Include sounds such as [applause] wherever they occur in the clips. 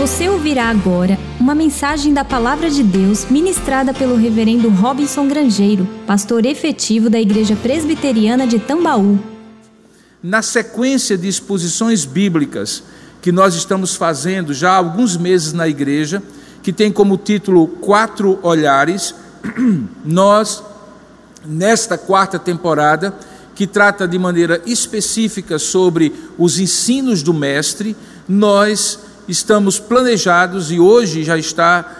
Você ouvirá agora uma mensagem da Palavra de Deus ministrada pelo Reverendo Robinson Grangeiro, pastor efetivo da Igreja Presbiteriana de Tambaú. Na sequência de exposições bíblicas que nós estamos fazendo já há alguns meses na igreja, que tem como título Quatro Olhares, [clears throat] nós, nesta quarta temporada, que trata de maneira específica sobre os ensinos do Mestre, nós estamos planejados e hoje já está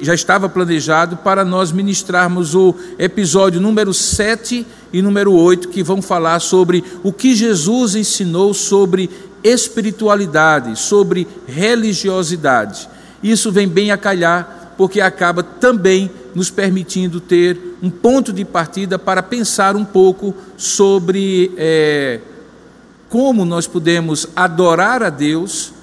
já estava planejado para nós ministrarmos o episódio número 7 e número 8 que vão falar sobre o que Jesus ensinou sobre espiritualidade, sobre religiosidade. Isso vem bem a calhar porque acaba também nos permitindo ter um ponto de partida para pensar um pouco sobre é, como nós podemos adorar a Deus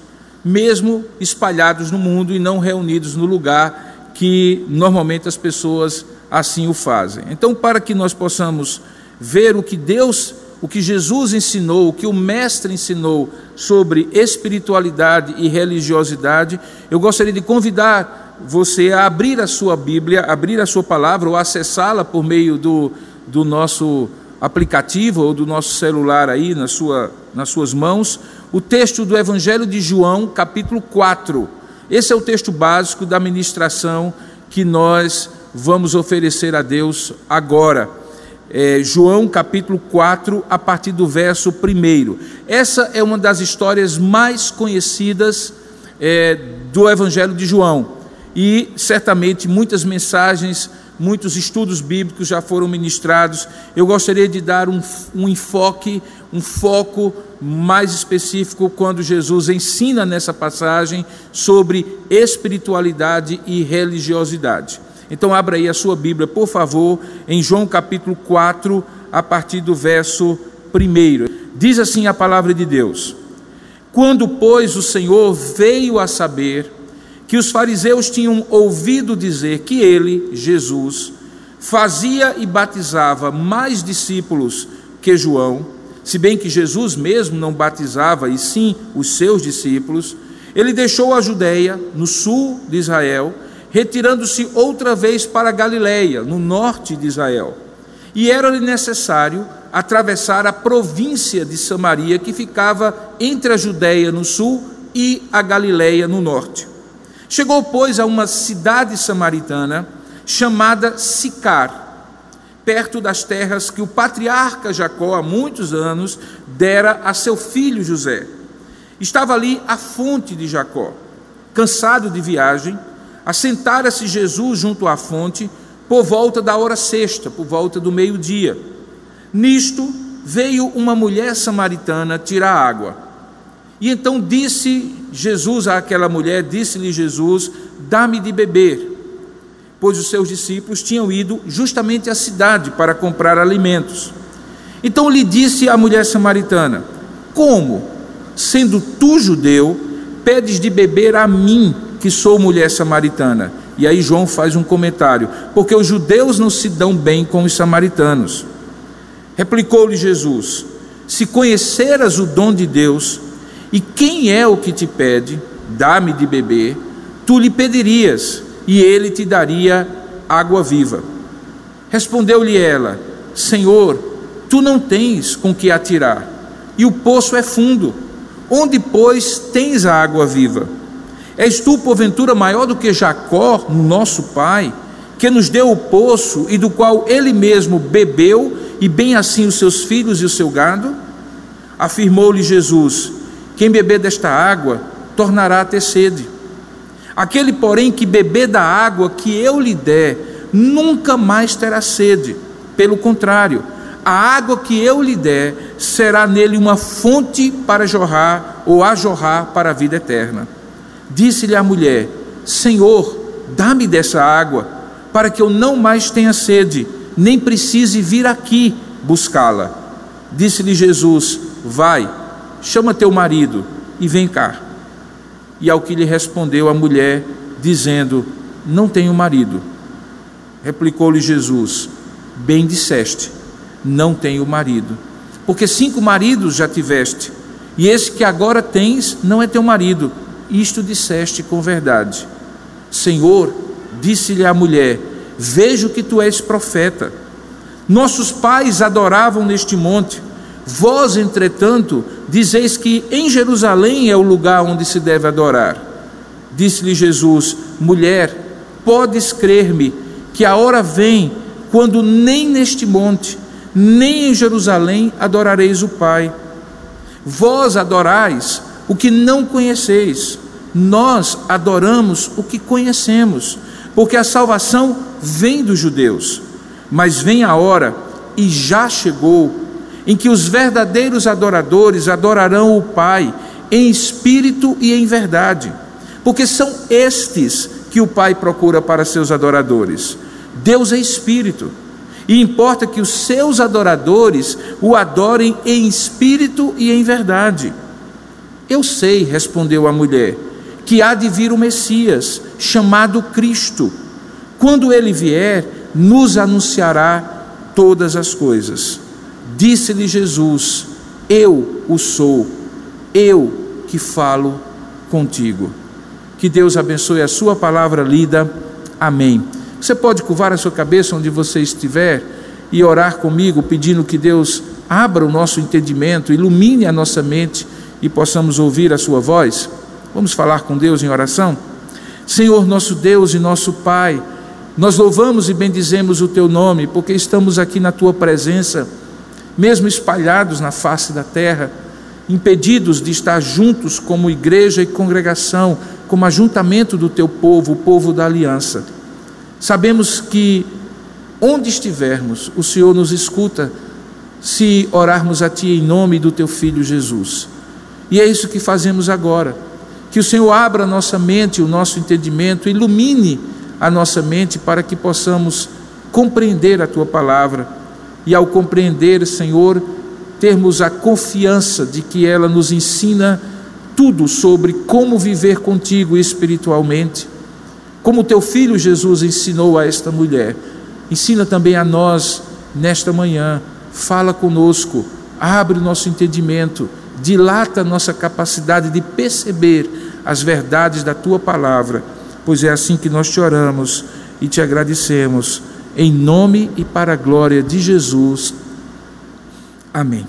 mesmo espalhados no mundo e não reunidos no lugar que normalmente as pessoas assim o fazem. Então, para que nós possamos ver o que Deus, o que Jesus ensinou, o que o Mestre ensinou sobre espiritualidade e religiosidade, eu gostaria de convidar você a abrir a sua Bíblia, abrir a sua palavra ou acessá-la por meio do, do nosso aplicativo ou do nosso celular aí na sua, nas suas mãos, o texto do Evangelho de João, capítulo 4. Esse é o texto básico da ministração que nós vamos oferecer a Deus agora. É, João capítulo 4, a partir do verso 1. Essa é uma das histórias mais conhecidas é, do Evangelho de João e certamente muitas mensagens muitos estudos bíblicos já foram ministrados. Eu gostaria de dar um, um enfoque, um foco mais específico quando Jesus ensina nessa passagem sobre espiritualidade e religiosidade. Então, abra aí a sua Bíblia, por favor, em João capítulo 4, a partir do verso 1. Diz assim a palavra de Deus: Quando, pois, o Senhor veio a saber que os fariseus tinham ouvido dizer que ele, Jesus, fazia e batizava mais discípulos que João, se bem que Jesus mesmo não batizava, e sim os seus discípulos, ele deixou a Judéia, no sul de Israel, retirando-se outra vez para Galiléia, no norte de Israel. E era-lhe necessário atravessar a província de Samaria, que ficava entre a Judéia no sul e a Galiléia no norte. Chegou, pois, a uma cidade samaritana chamada Sicar, perto das terras que o patriarca Jacó, há muitos anos, dera a seu filho José. Estava ali a fonte de Jacó. Cansado de viagem, assentara-se Jesus junto à fonte por volta da hora sexta, por volta do meio-dia. Nisto veio uma mulher samaritana tirar água. E então disse Jesus àquela mulher, disse-lhe Jesus: Dá-me de beber. Pois os seus discípulos tinham ido justamente à cidade para comprar alimentos. Então lhe disse a mulher samaritana: Como, sendo tu judeu, pedes de beber a mim, que sou mulher samaritana? E aí João faz um comentário: Porque os judeus não se dão bem com os samaritanos. Replicou-lhe Jesus: Se conheceras o dom de Deus, e quem é o que te pede, dá-me de beber, tu lhe pedirias, e ele te daria água viva. Respondeu-lhe ela: Senhor, tu não tens com que atirar, e o poço é fundo. Onde, pois, tens a água viva? És tu, porventura, maior do que Jacó, nosso pai, que nos deu o poço e do qual ele mesmo bebeu, e bem assim os seus filhos e o seu gado? Afirmou-lhe Jesus: quem beber desta água tornará a ter sede. Aquele, porém, que beber da água que eu lhe der, nunca mais terá sede. Pelo contrário, a água que eu lhe der será nele uma fonte para jorrar ou a jorrar para a vida eterna. Disse-lhe a mulher: Senhor, dá-me dessa água, para que eu não mais tenha sede, nem precise vir aqui buscá-la. Disse-lhe Jesus: Vai chama teu marido e vem cá. E ao que lhe respondeu a mulher, dizendo: Não tenho marido. Replicou-lhe Jesus: Bem disseste, não tenho marido. Porque cinco maridos já tiveste, e esse que agora tens não é teu marido. isto disseste com verdade. Senhor, disse-lhe a mulher: Vejo que tu és profeta. Nossos pais adoravam neste monte. Vós, entretanto, dizeis que em Jerusalém é o lugar onde se deve adorar. Disse-lhe Jesus: Mulher, podes crer-me que a hora vem quando nem neste monte, nem em Jerusalém adorareis o Pai. Vós adorais o que não conheceis, nós adoramos o que conhecemos, porque a salvação vem dos judeus. Mas vem a hora, e já chegou, em que os verdadeiros adoradores adorarão o Pai em espírito e em verdade, porque são estes que o Pai procura para seus adoradores. Deus é espírito, e importa que os seus adoradores o adorem em espírito e em verdade. Eu sei, respondeu a mulher, que há de vir o Messias, chamado Cristo. Quando ele vier, nos anunciará todas as coisas. Disse-lhe Jesus: Eu o sou, eu que falo contigo. Que Deus abençoe a sua palavra lida. Amém. Você pode curvar a sua cabeça onde você estiver e orar comigo, pedindo que Deus abra o nosso entendimento, ilumine a nossa mente e possamos ouvir a Sua voz? Vamos falar com Deus em oração? Senhor, nosso Deus e nosso Pai, nós louvamos e bendizemos o Teu nome, porque estamos aqui na Tua presença, mesmo espalhados na face da terra, impedidos de estar juntos como igreja e congregação, como ajuntamento do Teu povo, o povo da aliança. Sabemos que onde estivermos, o Senhor nos escuta se orarmos a Ti em nome do Teu Filho Jesus. E é isso que fazemos agora. Que o Senhor abra a nossa mente, o nosso entendimento, ilumine a nossa mente para que possamos compreender a tua palavra. E ao compreender, Senhor, termos a confiança de que ela nos ensina tudo sobre como viver contigo espiritualmente. Como teu filho Jesus ensinou a esta mulher, ensina também a nós nesta manhã. Fala conosco, abre o nosso entendimento dilata a nossa capacidade de perceber as verdades da tua palavra, pois é assim que nós te oramos e te agradecemos, em nome e para a glória de Jesus. Amém.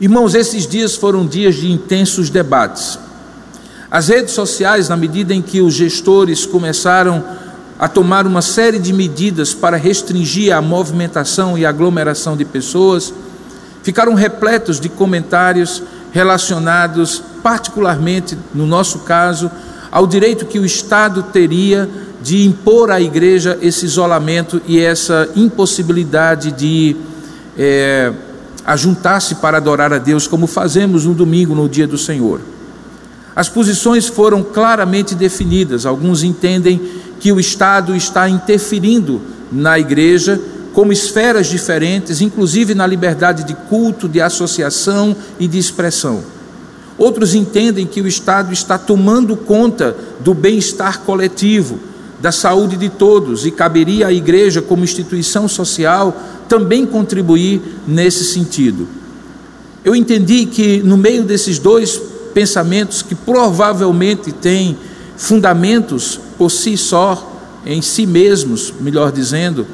Irmãos, esses dias foram dias de intensos debates. As redes sociais, na medida em que os gestores começaram a tomar uma série de medidas para restringir a movimentação e aglomeração de pessoas, ficaram repletos de comentários relacionados, particularmente no nosso caso, ao direito que o Estado teria de impor à igreja esse isolamento e essa impossibilidade de é, ajuntar-se para adorar a Deus, como fazemos no domingo, no dia do Senhor. As posições foram claramente definidas. Alguns entendem que o Estado está interferindo na igreja como esferas diferentes, inclusive na liberdade de culto, de associação e de expressão. Outros entendem que o Estado está tomando conta do bem-estar coletivo, da saúde de todos, e caberia à igreja, como instituição social, também contribuir nesse sentido. Eu entendi que, no meio desses dois pensamentos, que provavelmente têm fundamentos por si só, em si mesmos, melhor dizendo,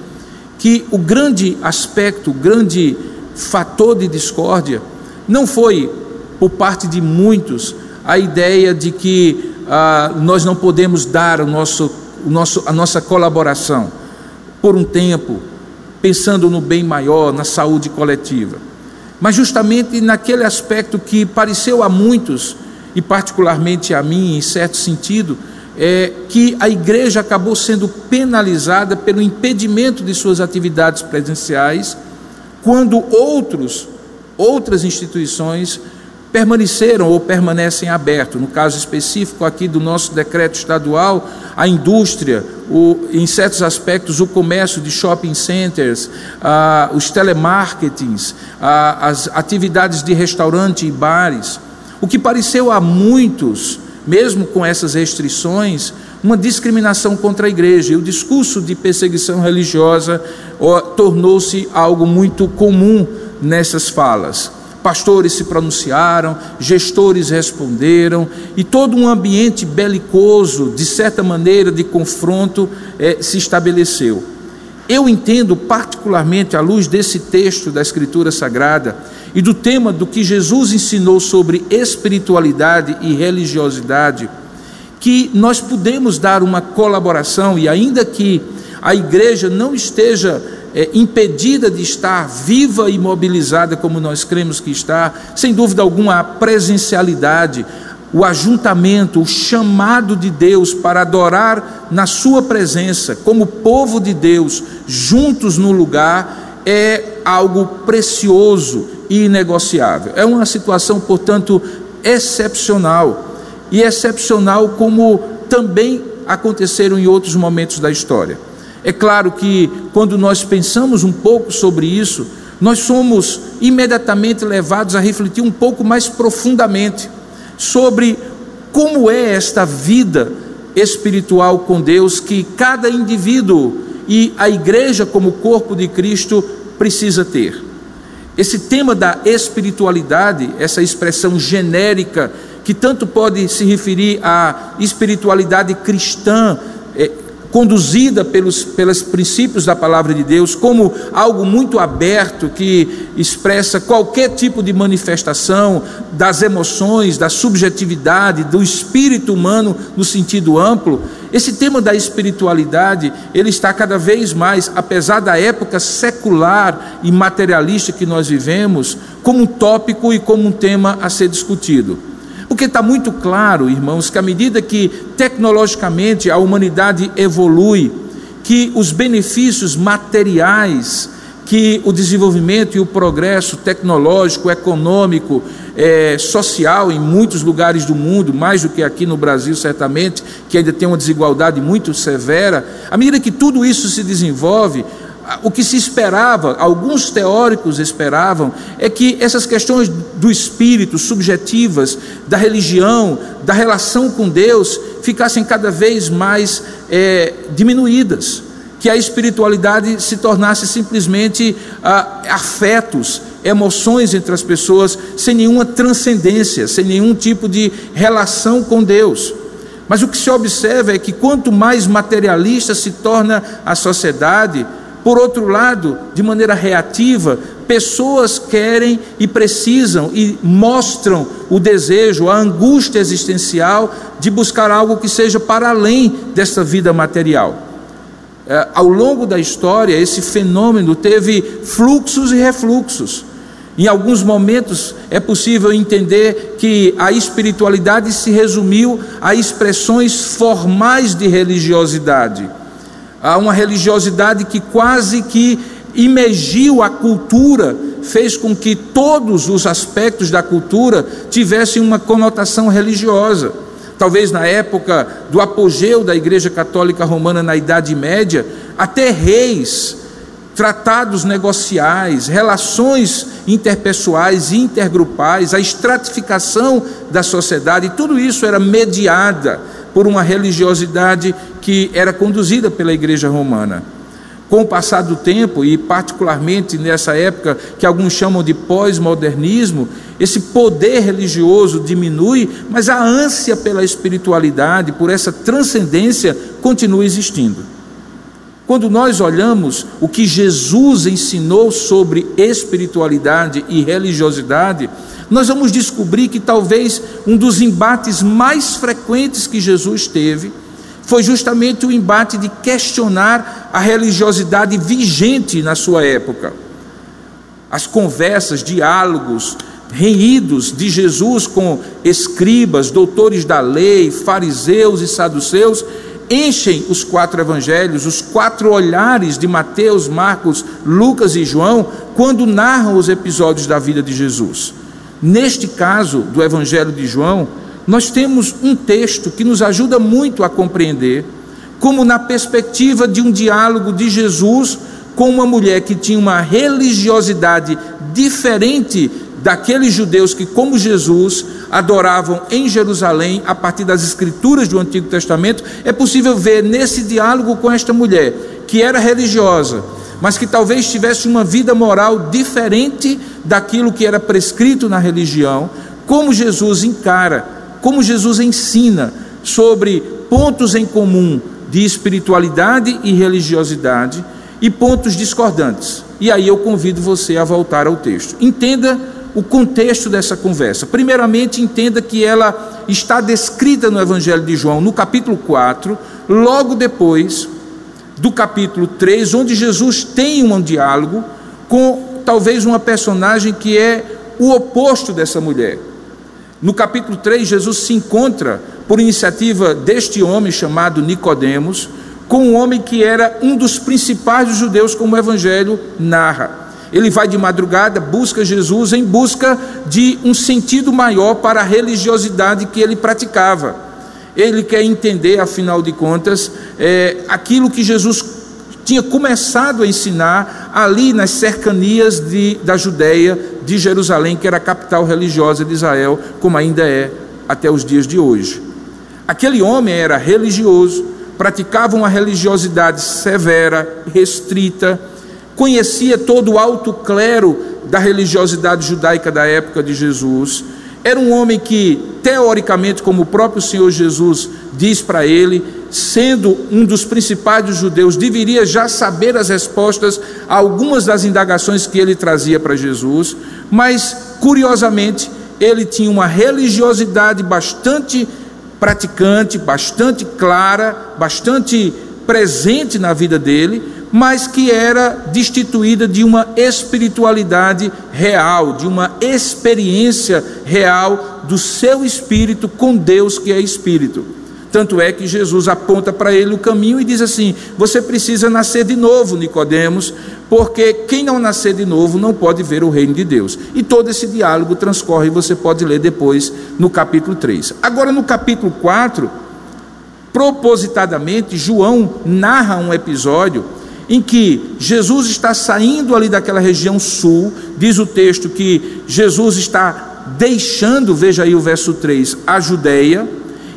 que o grande aspecto, o grande fator de discórdia não foi, por parte de muitos, a ideia de que ah, nós não podemos dar o nosso, o nosso, a nossa colaboração por um tempo, pensando no bem maior, na saúde coletiva. Mas justamente naquele aspecto que pareceu a muitos, e particularmente a mim, em certo sentido, é, que a igreja acabou sendo penalizada pelo impedimento de suas atividades presenciais, quando outros, outras instituições permaneceram ou permanecem abertos. No caso específico aqui do nosso decreto estadual, a indústria, o, em certos aspectos, o comércio de shopping centers, ah, os telemarketings, ah, as atividades de restaurante e bares. O que pareceu a muitos mesmo com essas restrições, uma discriminação contra a igreja. E o discurso de perseguição religiosa tornou-se algo muito comum nessas falas. Pastores se pronunciaram, gestores responderam, e todo um ambiente belicoso, de certa maneira, de confronto, é, se estabeleceu. Eu entendo, particularmente à luz desse texto da Escritura Sagrada e do tema do que Jesus ensinou sobre espiritualidade e religiosidade, que nós podemos dar uma colaboração, e ainda que a igreja não esteja é, impedida de estar viva e mobilizada como nós cremos que está, sem dúvida alguma, a presencialidade, o ajuntamento, o chamado de Deus para adorar na Sua presença, como povo de Deus, juntos no lugar, é algo precioso e inegociável. É uma situação, portanto, excepcional. E excepcional como também aconteceram em outros momentos da história. É claro que quando nós pensamos um pouco sobre isso, nós somos imediatamente levados a refletir um pouco mais profundamente sobre como é esta vida espiritual com Deus que cada indivíduo e a igreja, como corpo de Cristo, precisa ter. Esse tema da espiritualidade, essa expressão genérica, que tanto pode se referir à espiritualidade cristã, é, conduzida pelos, pelos princípios da palavra de Deus, como algo muito aberto que expressa qualquer tipo de manifestação das emoções, da subjetividade, do espírito humano no sentido amplo. Esse tema da espiritualidade, ele está cada vez mais, apesar da época secular e materialista que nós vivemos, como um tópico e como um tema a ser discutido. Porque está muito claro, irmãos, que à medida que tecnologicamente a humanidade evolui, que os benefícios materiais que o desenvolvimento e o progresso tecnológico, econômico, é, social em muitos lugares do mundo, mais do que aqui no Brasil, certamente, que ainda tem uma desigualdade muito severa, à medida que tudo isso se desenvolve, o que se esperava, alguns teóricos esperavam, é que essas questões do espírito, subjetivas, da religião, da relação com Deus, ficassem cada vez mais é, diminuídas, que a espiritualidade se tornasse simplesmente ah, afetos, emoções entre as pessoas, sem nenhuma transcendência, sem nenhum tipo de relação com Deus. Mas o que se observa é que quanto mais materialista se torna a sociedade, por outro lado, de maneira reativa, pessoas querem e precisam e mostram o desejo, a angústia existencial de buscar algo que seja para além dessa vida material. É, ao longo da história, esse fenômeno teve fluxos e refluxos. Em alguns momentos é possível entender que a espiritualidade se resumiu a expressões formais de religiosidade a uma religiosidade que quase que imergiu a cultura, fez com que todos os aspectos da cultura tivessem uma conotação religiosa. Talvez na época do apogeu da Igreja Católica Romana na Idade Média, até reis, tratados negociais, relações interpessoais intergrupais, a estratificação da sociedade, tudo isso era mediada por uma religiosidade que era conduzida pela Igreja Romana. Com o passar do tempo, e particularmente nessa época que alguns chamam de pós-modernismo, esse poder religioso diminui, mas a ânsia pela espiritualidade, por essa transcendência, continua existindo. Quando nós olhamos o que Jesus ensinou sobre espiritualidade e religiosidade, nós vamos descobrir que talvez um dos embates mais frequentes que Jesus teve foi justamente o embate de questionar a religiosidade vigente na sua época. As conversas, diálogos, reídos de Jesus com escribas, doutores da lei, fariseus e saduceus, enchem os quatro evangelhos, os quatro olhares de Mateus, Marcos, Lucas e João, quando narram os episódios da vida de Jesus. Neste caso do Evangelho de João, nós temos um texto que nos ajuda muito a compreender como, na perspectiva de um diálogo de Jesus com uma mulher que tinha uma religiosidade diferente daqueles judeus que, como Jesus, adoravam em Jerusalém a partir das escrituras do Antigo Testamento, é possível ver nesse diálogo com esta mulher, que era religiosa, mas que talvez tivesse uma vida moral diferente daquilo que era prescrito na religião, como Jesus encara, como Jesus ensina sobre pontos em comum de espiritualidade e religiosidade e pontos discordantes. E aí eu convido você a voltar ao texto. Entenda o contexto dessa conversa. Primeiramente, entenda que ela está descrita no Evangelho de João, no capítulo 4, logo depois do capítulo 3, onde Jesus tem um diálogo com talvez uma personagem que é o oposto dessa mulher. No capítulo 3, Jesus se encontra, por iniciativa deste homem chamado Nicodemos, com um homem que era um dos principais dos judeus, como o Evangelho narra. Ele vai de madrugada, busca Jesus em busca de um sentido maior para a religiosidade que ele praticava. Ele quer entender, afinal de contas, é, aquilo que Jesus tinha começado a ensinar ali nas cercanias de, da Judéia, de Jerusalém, que era a capital religiosa de Israel, como ainda é até os dias de hoje. Aquele homem era religioso, praticava uma religiosidade severa, restrita, conhecia todo o alto clero da religiosidade judaica da época de Jesus. Era um homem que, teoricamente, como o próprio Senhor Jesus diz para ele, sendo um dos principais judeus, deveria já saber as respostas a algumas das indagações que ele trazia para Jesus, mas, curiosamente, ele tinha uma religiosidade bastante praticante, bastante clara, bastante presente na vida dele, mas que era destituída de uma espiritualidade real, de uma experiência real do seu espírito com Deus que é espírito. Tanto é que Jesus aponta para ele o caminho e diz assim: Você precisa nascer de novo, Nicodemos, porque quem não nascer de novo não pode ver o reino de Deus. E todo esse diálogo transcorre, você pode ler depois no capítulo 3. Agora no capítulo 4, propositadamente, João narra um episódio em que Jesus está saindo ali daquela região sul, diz o texto que Jesus está deixando, veja aí o verso 3, a Judéia,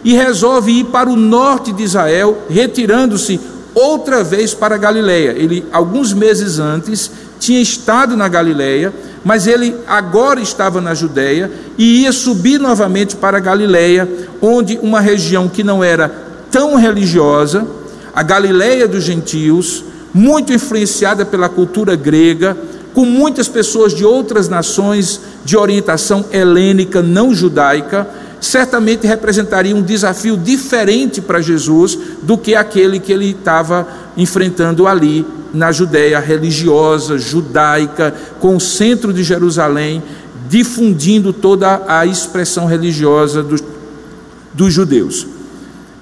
e resolve ir para o norte de Israel, retirando-se outra vez para a Galileia. Ele, alguns meses antes, tinha estado na Galileia, mas ele agora estava na Judéia e ia subir novamente para a Galileia, onde uma região que não era tão religiosa, a Galileia dos gentios, muito influenciada pela cultura grega, com muitas pessoas de outras nações de orientação helênica, não judaica, certamente representaria um desafio diferente para Jesus do que aquele que ele estava enfrentando ali na Judéia religiosa, judaica, com o centro de Jerusalém, difundindo toda a expressão religiosa dos, dos judeus.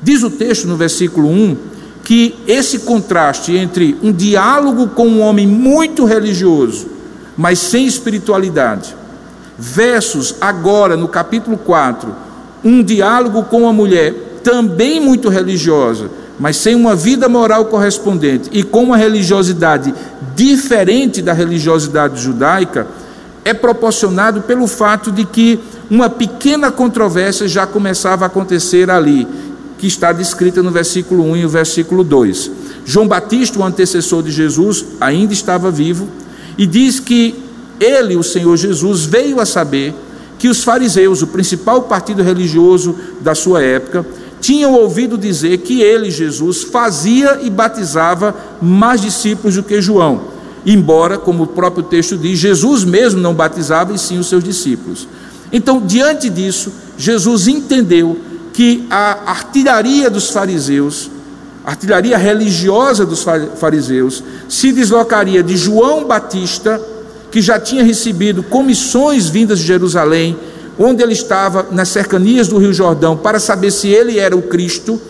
Diz o texto no versículo 1 que esse contraste entre um diálogo com um homem muito religioso, mas sem espiritualidade, versus agora no capítulo 4, um diálogo com uma mulher também muito religiosa, mas sem uma vida moral correspondente e com uma religiosidade diferente da religiosidade judaica, é proporcionado pelo fato de que uma pequena controvérsia já começava a acontecer ali, que está descrita no versículo 1 e o versículo 2. João Batista, o antecessor de Jesus, ainda estava vivo e diz que ele, o Senhor Jesus, veio a saber que os fariseus, o principal partido religioso da sua época, tinham ouvido dizer que ele, Jesus, fazia e batizava mais discípulos do que João, embora, como o próprio texto diz, Jesus mesmo não batizava e sim os seus discípulos. Então, diante disso, Jesus entendeu que a artilharia dos fariseus, a artilharia religiosa dos fariseus, se deslocaria de João Batista, que já tinha recebido comissões vindas de Jerusalém, onde ele estava nas cercanias do Rio Jordão, para saber se ele era o Cristo,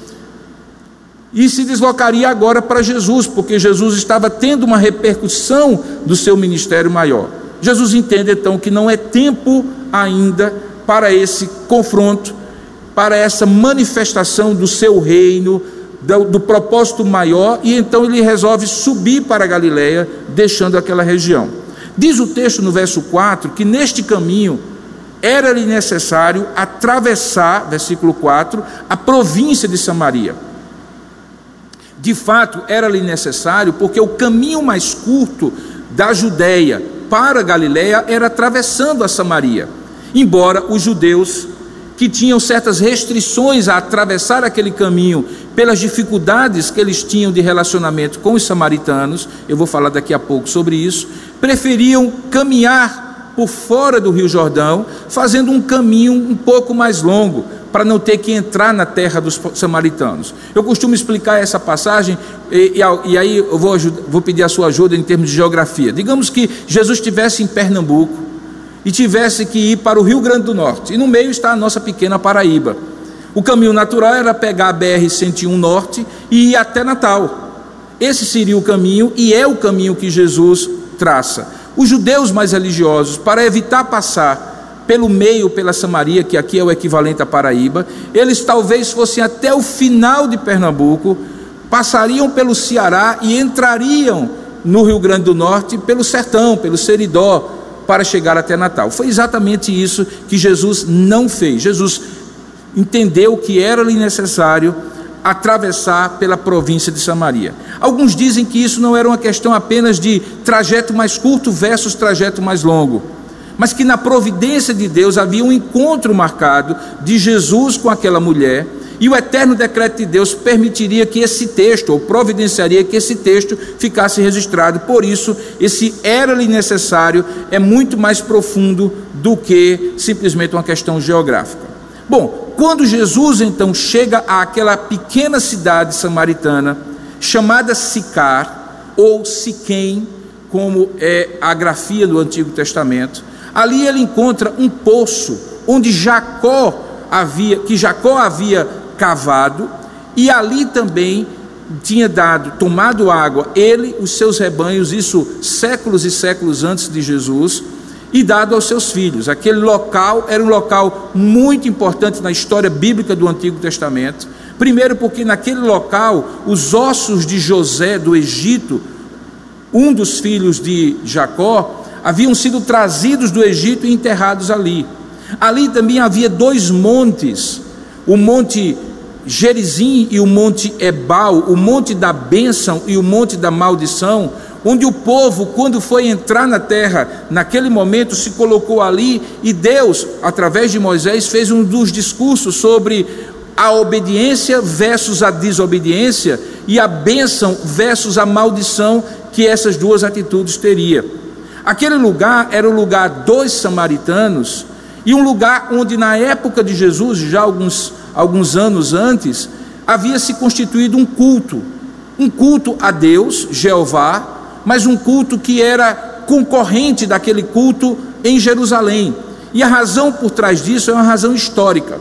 e se deslocaria agora para Jesus, porque Jesus estava tendo uma repercussão do seu ministério maior. Jesus entende então que não é tempo ainda para esse confronto para essa manifestação do seu reino, do, do, propósito maior, e então ele resolve subir para Galiléia, deixando aquela região. Diz o texto no verso 4 que neste caminho era-lhe necessário atravessar, versículo 4, a província de Samaria. De fato, era-lhe necessário, porque o caminho mais curto da Judéia para Galiléia era atravessando a Samaria. Embora os judeus que tinham certas restrições a atravessar aquele caminho pelas dificuldades que eles tinham de relacionamento com os samaritanos, eu vou falar daqui a pouco sobre isso, preferiam caminhar por fora do Rio Jordão, fazendo um caminho um pouco mais longo, para não ter que entrar na terra dos samaritanos. Eu costumo explicar essa passagem, e, e, e aí eu vou, vou pedir a sua ajuda em termos de geografia. Digamos que Jesus estivesse em Pernambuco e tivesse que ir para o Rio Grande do Norte, e no meio está a nossa pequena Paraíba. O caminho natural era pegar a BR-101 Norte e ir até Natal. Esse seria o caminho e é o caminho que Jesus traça. Os judeus mais religiosos, para evitar passar pelo meio, pela Samaria, que aqui é o equivalente à Paraíba, eles talvez fossem até o final de Pernambuco, passariam pelo Ceará e entrariam no Rio Grande do Norte pelo sertão, pelo Seridó, para chegar até Natal. Foi exatamente isso que Jesus não fez. Jesus entendeu que era-lhe necessário atravessar pela província de Samaria. Alguns dizem que isso não era uma questão apenas de trajeto mais curto versus trajeto mais longo mas que na providência de Deus havia um encontro marcado de Jesus com aquela mulher, e o eterno decreto de Deus permitiria que esse texto, ou providenciaria que esse texto ficasse registrado. Por isso, esse era-lhe necessário é muito mais profundo do que simplesmente uma questão geográfica. Bom, quando Jesus então chega àquela pequena cidade samaritana, chamada Sicar, ou Siquém, como é a grafia do Antigo Testamento, Ali ele encontra um poço onde Jacó havia, que Jacó havia cavado, e ali também tinha dado, tomado água, ele, os seus rebanhos, isso séculos e séculos antes de Jesus, e dado aos seus filhos. Aquele local era um local muito importante na história bíblica do Antigo Testamento. Primeiro, porque naquele local os ossos de José do Egito, um dos filhos de Jacó, haviam sido trazidos do Egito e enterrados ali. Ali também havia dois montes, o monte Gerizim e o monte Ebal, o monte da bênção e o monte da maldição, onde o povo, quando foi entrar na terra, naquele momento se colocou ali e Deus, através de Moisés, fez um dos discursos sobre a obediência versus a desobediência e a bênção versus a maldição que essas duas atitudes teria. Aquele lugar era o lugar dos samaritanos e um lugar onde, na época de Jesus, já alguns, alguns anos antes, havia se constituído um culto, um culto a Deus, Jeová, mas um culto que era concorrente daquele culto em Jerusalém. E a razão por trás disso é uma razão histórica.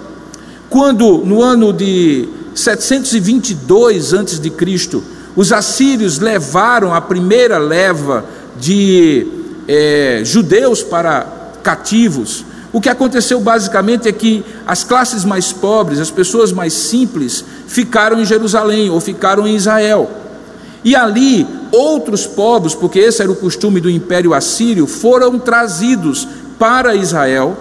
Quando no ano de 722 a.C., os assírios levaram a primeira leva de é, judeus para cativos. O que aconteceu basicamente é que as classes mais pobres, as pessoas mais simples, ficaram em Jerusalém ou ficaram em Israel. E ali, outros povos, porque esse era o costume do Império Assírio, foram trazidos para Israel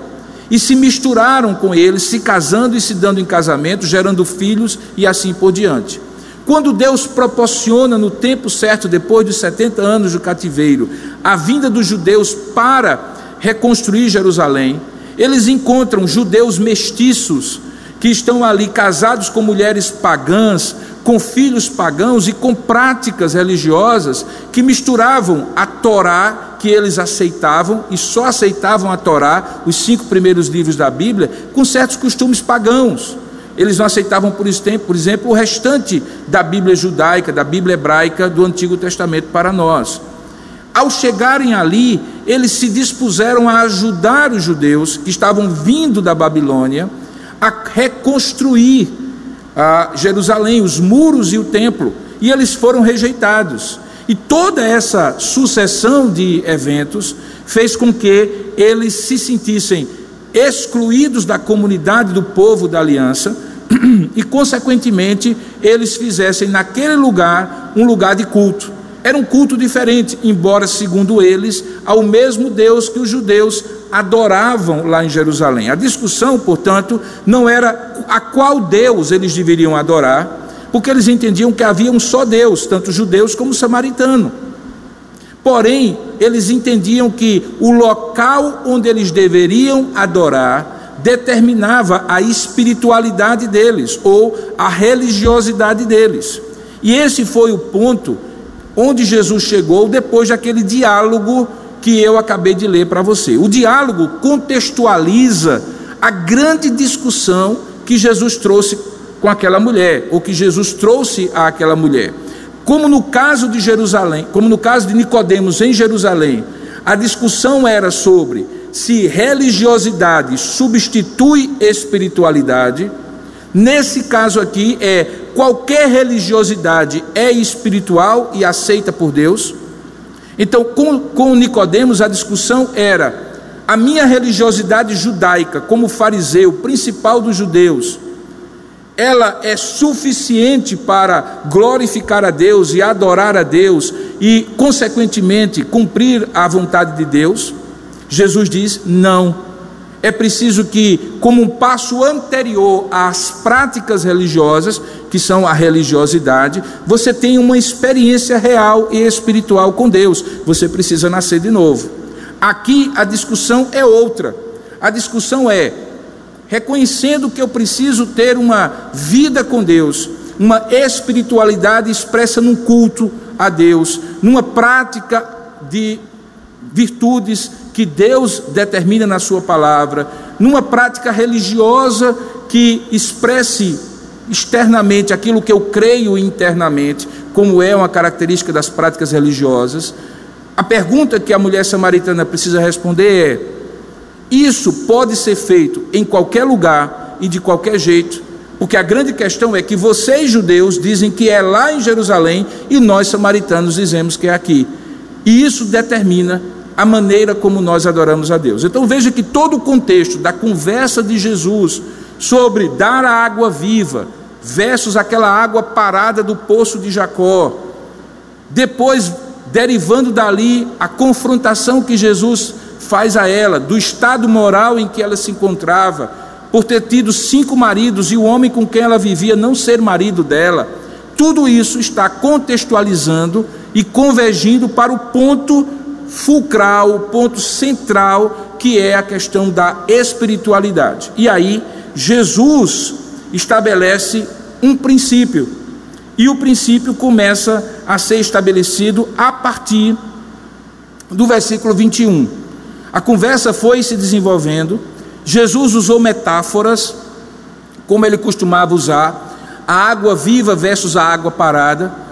e se misturaram com eles, se casando e se dando em casamento, gerando filhos e assim por diante. Quando Deus proporciona no tempo certo, depois dos 70 anos do cativeiro, a vinda dos judeus para reconstruir Jerusalém, eles encontram judeus mestiços que estão ali casados com mulheres pagãs, com filhos pagãos e com práticas religiosas que misturavam a Torá que eles aceitavam e só aceitavam a Torá, os cinco primeiros livros da Bíblia, com certos costumes pagãos. Eles não aceitavam, por exemplo, o restante da Bíblia judaica, da Bíblia hebraica do Antigo Testamento para nós. Ao chegarem ali, eles se dispuseram a ajudar os judeus que estavam vindo da Babilônia a reconstruir a Jerusalém, os muros e o templo, e eles foram rejeitados. E toda essa sucessão de eventos fez com que eles se sentissem excluídos da comunidade do povo da aliança [clears throat] e, consequentemente, eles fizessem naquele lugar um lugar de culto. Era um culto diferente, embora, segundo eles, ao mesmo Deus que os judeus adoravam lá em Jerusalém. A discussão, portanto, não era a qual Deus eles deveriam adorar, porque eles entendiam que havia um só Deus, tanto judeus como samaritano. Porém, eles entendiam que o local onde eles deveriam adorar determinava a espiritualidade deles ou a religiosidade deles. E esse foi o ponto onde Jesus chegou depois daquele diálogo que eu acabei de ler para você. O diálogo contextualiza a grande discussão que Jesus trouxe com aquela mulher, ou que Jesus trouxe àquela mulher. Como no caso de Jerusalém, como no caso de Nicodemos em Jerusalém, a discussão era sobre se religiosidade substitui espiritualidade. Nesse caso aqui é qualquer religiosidade é espiritual e aceita por Deus. Então, com, com Nicodemos a discussão era a minha religiosidade judaica, como fariseu, principal dos judeus, ela é suficiente para glorificar a Deus e adorar a Deus e, consequentemente, cumprir a vontade de Deus? Jesus diz: não. É preciso que, como um passo anterior às práticas religiosas, que são a religiosidade, você tenha uma experiência real e espiritual com Deus. Você precisa nascer de novo. Aqui a discussão é outra. A discussão é reconhecendo que eu preciso ter uma vida com Deus, uma espiritualidade expressa num culto a Deus, numa prática de virtudes que Deus determina na Sua palavra, numa prática religiosa que expresse externamente aquilo que eu creio internamente, como é uma característica das práticas religiosas. A pergunta que a mulher samaritana precisa responder é: isso pode ser feito em qualquer lugar e de qualquer jeito, porque a grande questão é que vocês judeus dizem que é lá em Jerusalém e nós samaritanos dizemos que é aqui. E isso determina a maneira como nós adoramos a Deus. Então veja que todo o contexto da conversa de Jesus sobre dar a água viva versus aquela água parada do poço de Jacó, depois derivando dali a confrontação que Jesus faz a ela, do estado moral em que ela se encontrava, por ter tido cinco maridos e o homem com quem ela vivia não ser marido dela. Tudo isso está contextualizando e convergindo para o ponto fulcral, o ponto central, que é a questão da espiritualidade. E aí, Jesus estabelece um princípio, e o princípio começa a ser estabelecido a partir do versículo 21. A conversa foi se desenvolvendo. Jesus usou metáforas, como ele costumava usar, a água viva versus a água parada,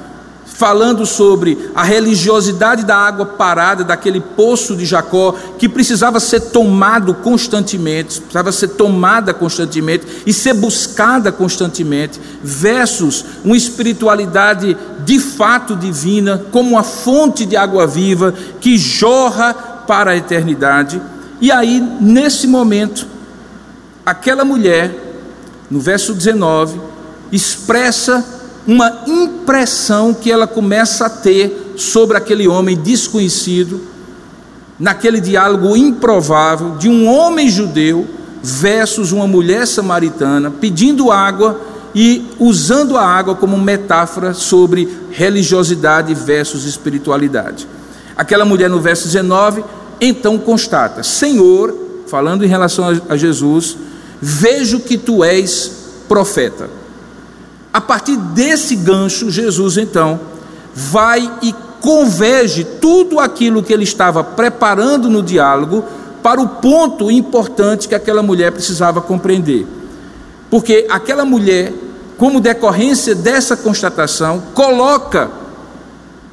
falando sobre a religiosidade da água parada, daquele poço de Jacó, que precisava ser tomado constantemente, precisava ser tomada constantemente e ser buscada constantemente, versus uma espiritualidade de fato divina, como uma fonte de água viva que jorra para a eternidade. E aí, nesse momento, aquela mulher, no verso 19, expressa uma impressão que ela começa a ter sobre aquele homem desconhecido, naquele diálogo improvável de um homem judeu versus uma mulher samaritana pedindo água e usando a água como metáfora sobre religiosidade versus espiritualidade. Aquela mulher no verso 19 então constata: Senhor, falando em relação a Jesus, vejo que tu és profeta. A partir desse gancho, Jesus então vai e converge tudo aquilo que ele estava preparando no diálogo para o ponto importante que aquela mulher precisava compreender. Porque aquela mulher, como decorrência dessa constatação, coloca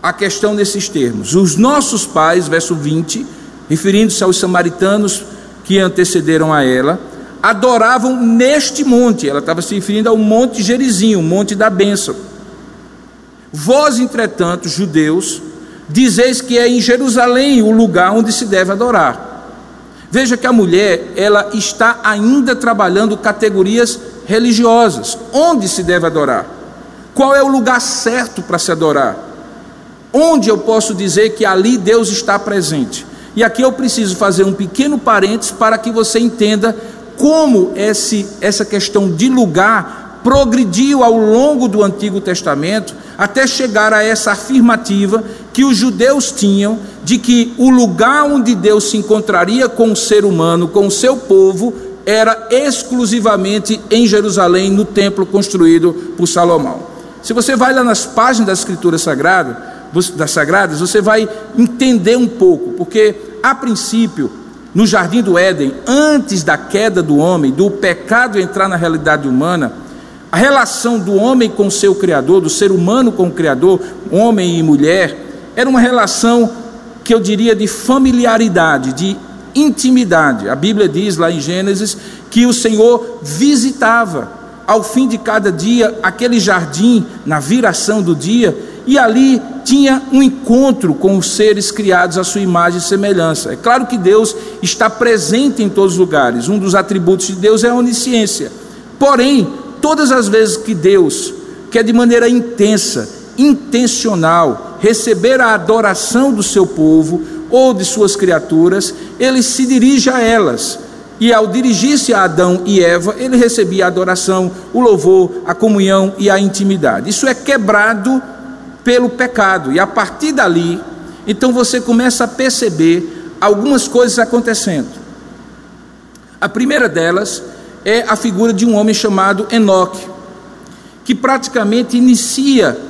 a questão nesses termos. Os nossos pais, verso 20, referindo-se aos samaritanos que antecederam a ela, adoravam neste monte. Ela estava se referindo ao monte Gerizim, o monte da bênção. Vós, entretanto, judeus, dizeis que é em Jerusalém o lugar onde se deve adorar. Veja que a mulher, ela está ainda trabalhando categorias religiosas. Onde se deve adorar? Qual é o lugar certo para se adorar? Onde eu posso dizer que ali Deus está presente? E aqui eu preciso fazer um pequeno parênteses para que você entenda como esse, essa questão de lugar progrediu ao longo do Antigo Testamento até chegar a essa afirmativa que os judeus tinham de que o lugar onde Deus se encontraria com o ser humano, com o seu povo, era exclusivamente em Jerusalém, no templo construído por Salomão. Se você vai lá nas páginas da Escritura Sagrada, das Sagradas, você vai entender um pouco, porque a princípio, no jardim do Éden, antes da queda do homem, do pecado entrar na realidade humana, a relação do homem com seu Criador, do ser humano com o Criador, homem e mulher, era uma relação que eu diria de familiaridade, de intimidade. A Bíblia diz lá em Gênesis que o Senhor visitava ao fim de cada dia aquele jardim, na viração do dia, e ali tinha um encontro com os seres criados à sua imagem e semelhança. É claro que Deus está presente em todos os lugares, um dos atributos de Deus é a onisciência. Porém, todas as vezes que Deus quer de maneira intensa, intencional, receber a adoração do seu povo ou de suas criaturas, ele se dirige a elas. E ao dirigir-se a Adão e Eva, ele recebia a adoração, o louvor, a comunhão e a intimidade. Isso é quebrado pelo pecado, e a partir dali, então você começa a perceber algumas coisas acontecendo. A primeira delas é a figura de um homem chamado Enoque, que praticamente inicia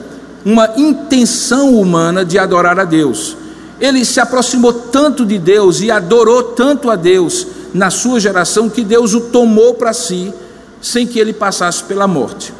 uma intenção humana de adorar a Deus. Ele se aproximou tanto de Deus e adorou tanto a Deus na sua geração que Deus o tomou para si sem que ele passasse pela morte.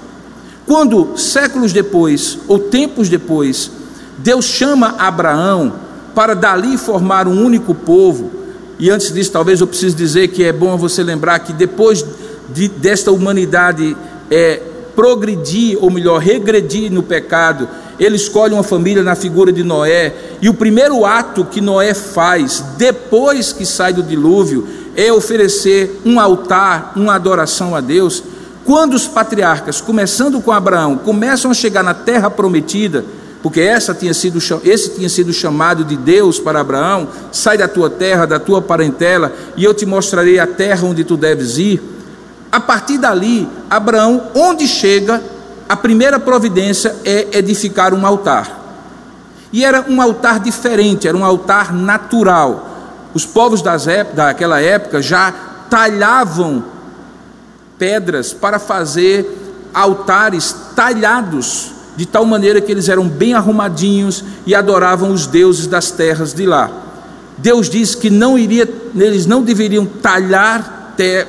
Quando séculos depois, ou tempos depois, Deus chama Abraão para dali formar um único povo, e antes disso, talvez eu precise dizer que é bom você lembrar que depois de, desta humanidade é, progredir, ou melhor, regredir no pecado, ele escolhe uma família na figura de Noé, e o primeiro ato que Noé faz depois que sai do dilúvio é oferecer um altar, uma adoração a Deus. Quando os patriarcas, começando com Abraão, começam a chegar na terra prometida, porque essa tinha sido, esse tinha sido chamado de Deus para Abraão: sai da tua terra, da tua parentela, e eu te mostrarei a terra onde tu deves ir. A partir dali, Abraão, onde chega, a primeira providência é edificar um altar. E era um altar diferente, era um altar natural. Os povos das daquela época já talhavam pedras para fazer altares talhados, de tal maneira que eles eram bem arrumadinhos e adoravam os deuses das terras de lá. Deus disse que não iria, eles não deveriam talhar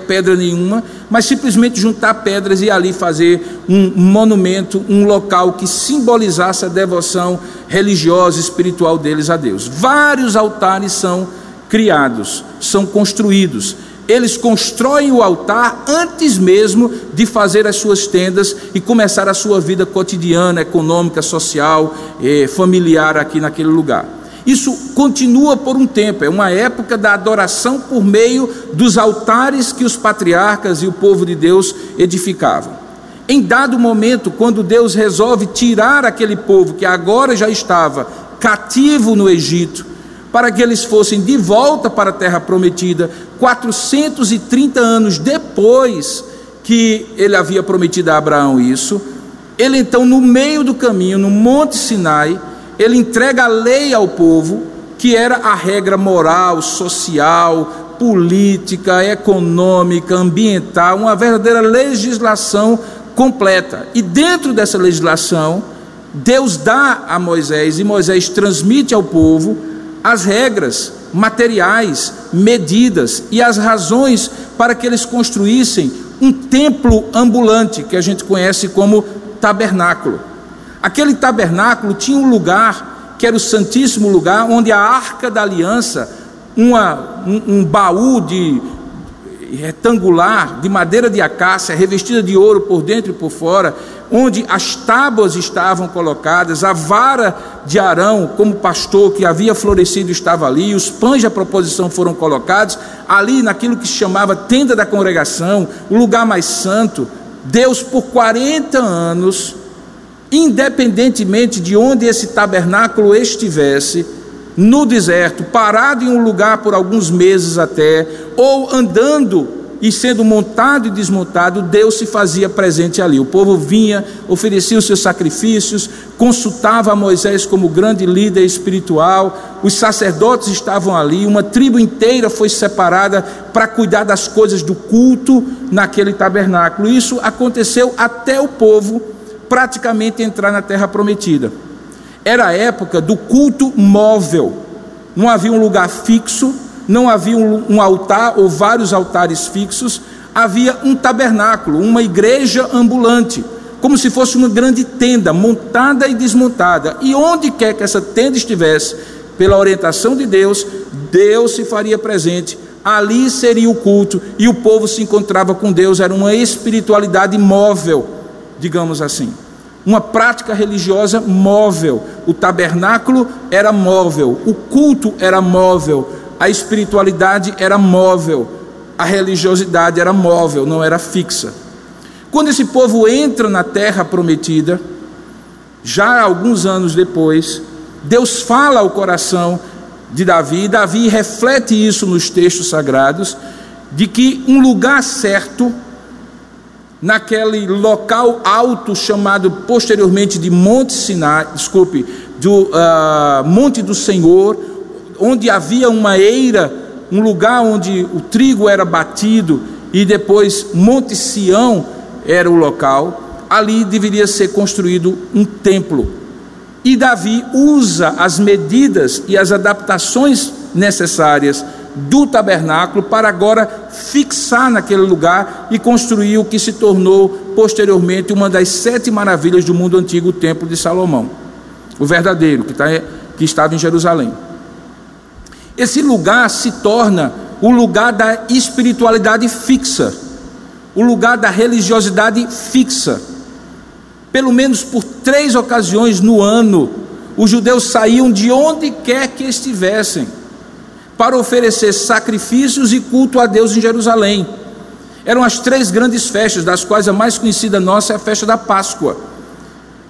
pedra nenhuma, mas simplesmente juntar pedras e ali fazer um monumento, um local que simbolizasse a devoção religiosa e espiritual deles a Deus. Vários altares são criados, são construídos. Eles constroem o altar antes mesmo de fazer as suas tendas e começar a sua vida cotidiana, econômica, social, eh, familiar aqui naquele lugar. Isso continua por um tempo, é uma época da adoração por meio dos altares que os patriarcas e o povo de Deus edificavam. Em dado momento, quando Deus resolve tirar aquele povo que agora já estava cativo no Egito, para que eles fossem de volta para a terra prometida, 430 anos depois que ele havia prometido a Abraão isso, ele então, no meio do caminho, no Monte Sinai, ele entrega a lei ao povo, que era a regra moral, social, política, econômica, ambiental, uma verdadeira legislação completa. E dentro dessa legislação, Deus dá a Moisés e Moisés transmite ao povo as regras materiais, medidas e as razões para que eles construíssem um templo ambulante que a gente conhece como tabernáculo. Aquele tabernáculo tinha um lugar que era o Santíssimo Lugar, onde a arca da aliança, uma, um, um baú de retangular, de madeira de acácia, revestida de ouro por dentro e por fora, onde as tábuas estavam colocadas, a vara de Arão, como pastor que havia florescido, estava ali, os pães da proposição foram colocados, ali naquilo que se chamava tenda da congregação, o lugar mais santo. Deus, por 40 anos, independentemente de onde esse tabernáculo estivesse, no deserto, parado em um lugar por alguns meses até, ou andando e sendo montado e desmontado, Deus se fazia presente ali. O povo vinha, oferecia os seus sacrifícios, consultava Moisés como grande líder espiritual, os sacerdotes estavam ali, uma tribo inteira foi separada para cuidar das coisas do culto naquele tabernáculo. Isso aconteceu até o povo praticamente entrar na terra prometida. Era a época do culto móvel, não havia um lugar fixo não havia um, altar ou vários altares fixos, havia um tabernáculo, uma igreja ambulante, como se fosse uma grande tenda, montada e desmontada. E onde quer que essa tenda estivesse, pela orientação de Deus, Deus se faria presente. Ali seria o culto e o povo se encontrava com Deus. Era uma espiritualidade móvel, digamos assim. Uma prática religiosa móvel. O tabernáculo era móvel, o culto era móvel, a espiritualidade era móvel, a religiosidade era móvel, não era fixa. Quando esse povo entra na terra prometida, já alguns anos depois, Deus fala ao coração de Davi, e Davi reflete isso nos textos sagrados, de que um lugar certo, naquele local alto chamado posteriormente de Monte Sinai, desculpe, do uh, Monte do Senhor, onde havia uma eira, um lugar onde o trigo era batido, e depois Monte Sião era o local, ali deveria ser construído um templo. E Davi usa as medidas e as adaptações necessárias do tabernáculo para agora fixar naquele lugar e construir o que se tornou posteriormente uma das sete maravilhas do mundo antigo, o Templo de Salomão, o verdadeiro, que, está, que estava em Jerusalém. Esse lugar se torna o lugar da espiritualidade fixa, o lugar da religiosidade fixa. Pelo menos por três ocasiões no ano, os judeus saíam de onde quer que estivessem para oferecer sacrifícios e culto a Deus em Jerusalém. Eram as três grandes festas, das quais a mais conhecida nossa é a festa da Páscoa.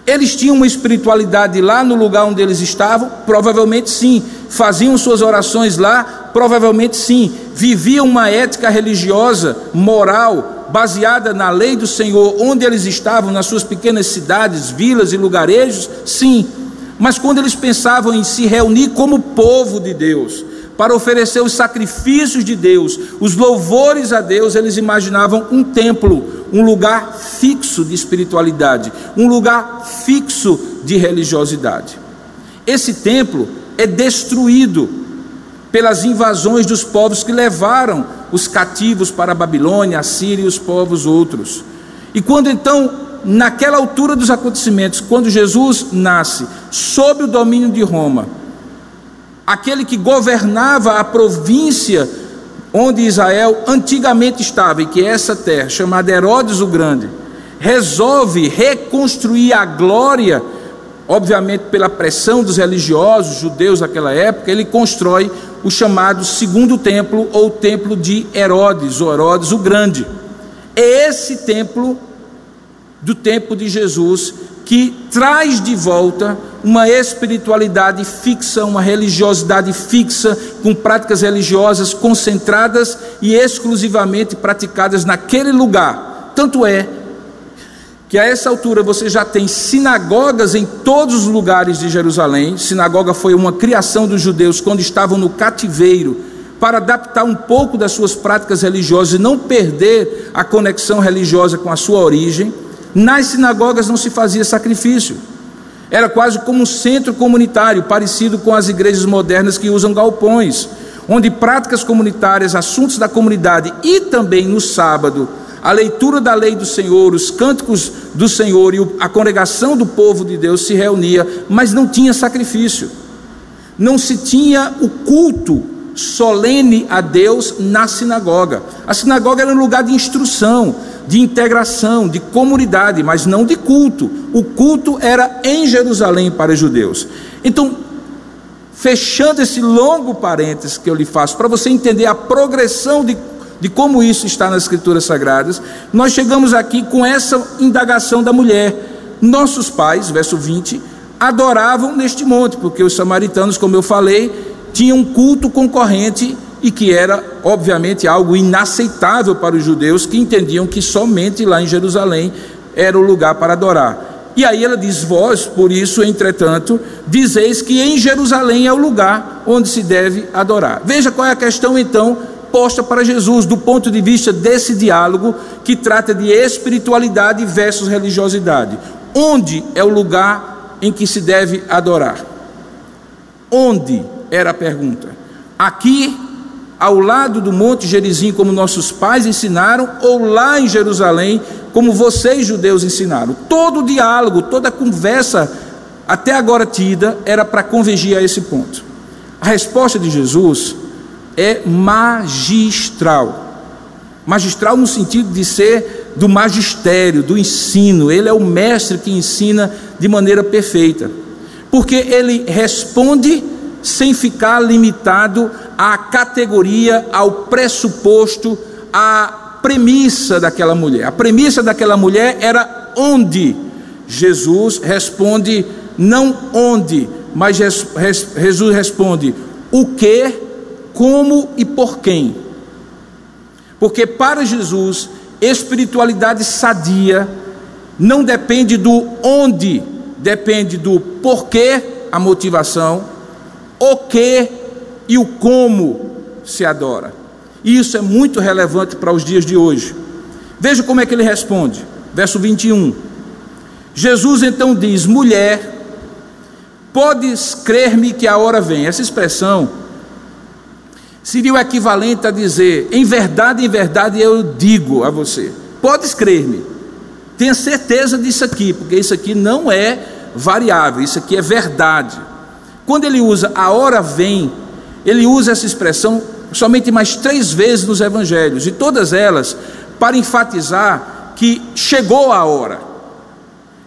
Eles tinham uma espiritualidade lá no lugar onde eles estavam? Provavelmente sim. Faziam suas orações lá? Provavelmente sim. Viviam uma ética religiosa, moral, baseada na lei do Senhor, onde eles estavam, nas suas pequenas cidades, vilas e lugarejos? Sim. Mas quando eles pensavam em se reunir como povo de Deus, para oferecer os sacrifícios de Deus, os louvores a Deus, eles imaginavam um templo, um lugar fixo de espiritualidade, um lugar fixo de religiosidade. Esse templo é destruído pelas invasões dos povos que levaram os cativos para a Babilônia, a Síria e os povos outros. E quando então, naquela altura dos acontecimentos, quando Jesus nasce sob o domínio de Roma, aquele que governava a província onde Israel antigamente estava, e que é essa terra, chamada Herodes o Grande, resolve reconstruir a glória, obviamente pela pressão dos religiosos judeus daquela época, ele constrói o chamado segundo templo, ou templo de Herodes, ou Herodes o Grande. É esse templo do tempo de Jesus que traz de volta uma espiritualidade fixa, uma religiosidade fixa, com práticas religiosas concentradas e exclusivamente praticadas naquele lugar. Tanto é que a essa altura você já tem sinagogas em todos os lugares de Jerusalém. Sinagoga foi uma criação dos judeus quando estavam no cativeiro, para adaptar um pouco das suas práticas religiosas e não perder a conexão religiosa com a sua origem. Nas sinagogas não se fazia sacrifício. Era quase como um centro comunitário, parecido com as igrejas modernas que usam galpões, onde práticas comunitárias, assuntos da comunidade e também no sábado, a leitura da lei do Senhor, os cânticos do Senhor e a congregação do povo de Deus se reunia, mas não tinha sacrifício. Não se tinha o culto solene a Deus na sinagoga. A sinagoga era um lugar de instrução, de integração, de comunidade, mas não de culto. O culto era em Jerusalém para os judeus. Então, fechando esse longo parênteses que eu lhe faço, para você entender a progressão de, de como isso está nas Escrituras Sagradas, nós chegamos aqui com essa indagação da mulher. Nossos pais, verso 20, adoravam neste monte, porque os samaritanos, como eu falei, tinham um culto concorrente e que era, obviamente, algo inaceitável para os judeus que entendiam que somente lá em Jerusalém era o lugar para adorar. E aí ela diz: Vós, por isso, entretanto, dizeis que em Jerusalém é o lugar onde se deve adorar. Veja qual é a questão então posta para Jesus do ponto de vista desse diálogo que trata de espiritualidade versus religiosidade. Onde é o lugar em que se deve adorar? Onde era a pergunta? Aqui, ao lado do Monte Gerizim, como nossos pais ensinaram, ou lá em Jerusalém, como vocês judeus ensinaram? Todo o diálogo, toda a conversa até agora tida era para convergir a esse ponto. A resposta de Jesus é magistral. Magistral no sentido de ser do magistério, do ensino. Ele é o mestre que ensina de maneira perfeita. Porque ele responde sem ficar limitado à categoria, ao pressuposto, à premissa daquela mulher. A premissa daquela mulher era onde. Jesus responde não onde, mas Jesus responde o que como e por quem. Porque para Jesus, espiritualidade sadia não depende do onde, depende do porquê, a motivação, o que e o como se adora. E isso é muito relevante para os dias de hoje. Veja como é que ele responde. Verso 21. Jesus então diz: Mulher, podes crer-me que a hora vem. Essa expressão seria o equivalente a dizer: em verdade, em verdade eu digo a você, podes crer-me, tenha certeza disso aqui, porque isso aqui não é variável, isso aqui é verdade. Quando ele usa a hora vem, ele usa essa expressão somente mais três vezes nos evangelhos, e todas elas para enfatizar que chegou a hora,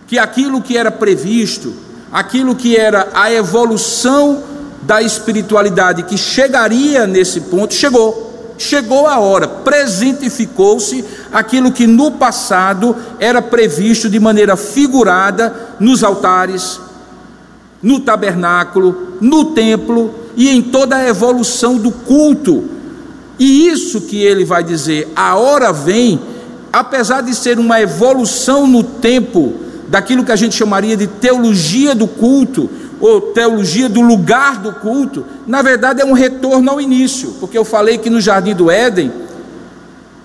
que aquilo que era previsto, aquilo que era a evolução da espiritualidade que chegaria nesse ponto, chegou. Chegou a hora, presentificou-se aquilo que no passado era previsto de maneira figurada nos altares, no tabernáculo, no templo e em toda a evolução do culto. E isso que ele vai dizer, a hora vem, apesar de ser uma evolução no tempo daquilo que a gente chamaria de teologia do culto, ou teologia do lugar do culto, na verdade é um retorno ao início, porque eu falei que no jardim do Éden,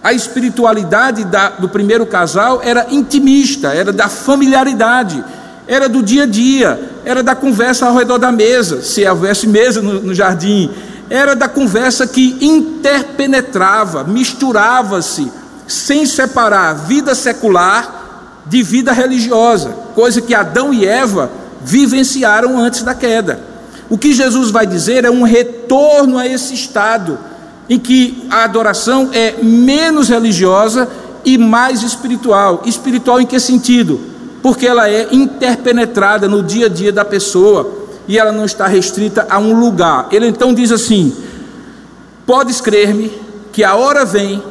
a espiritualidade da, do primeiro casal era intimista, era da familiaridade, era do dia a dia, era da conversa ao redor da mesa, se houvesse mesa no, no jardim, era da conversa que interpenetrava, misturava-se, sem separar vida secular de vida religiosa, coisa que Adão e Eva vivenciaram antes da queda. O que Jesus vai dizer é um retorno a esse estado em que a adoração é menos religiosa e mais espiritual. Espiritual em que sentido? Porque ela é interpenetrada no dia a dia da pessoa e ela não está restrita a um lugar. Ele então diz assim: Podes crer-me que a hora vem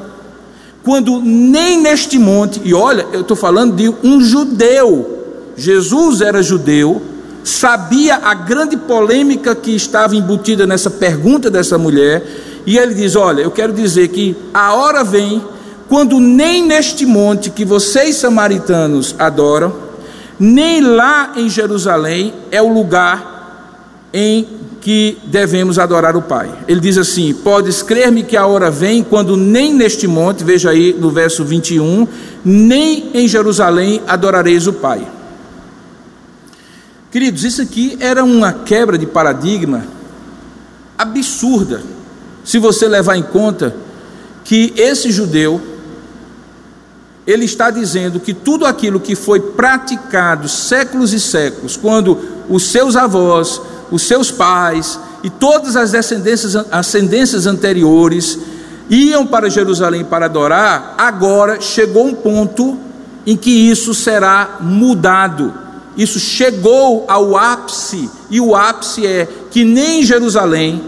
quando nem neste monte, e olha, eu estou falando de um judeu, Jesus era judeu, sabia a grande polêmica que estava embutida nessa pergunta dessa mulher, e ele diz: Olha, eu quero dizer que a hora vem quando nem neste monte que vocês samaritanos adoram, nem lá em Jerusalém é o lugar em que devemos adorar o Pai. Ele diz assim: Podes crer-me que a hora vem quando nem neste monte, veja aí no verso 21, nem em Jerusalém adorareis o Pai. Queridos, isso aqui era uma quebra de paradigma absurda, se você levar em conta que esse judeu, ele está dizendo que tudo aquilo que foi praticado séculos e séculos, quando os seus avós, os seus pais e todas as descendências, ascendências anteriores iam para Jerusalém para adorar, agora chegou um ponto em que isso será mudado. Isso chegou ao ápice, e o ápice é que nem em Jerusalém,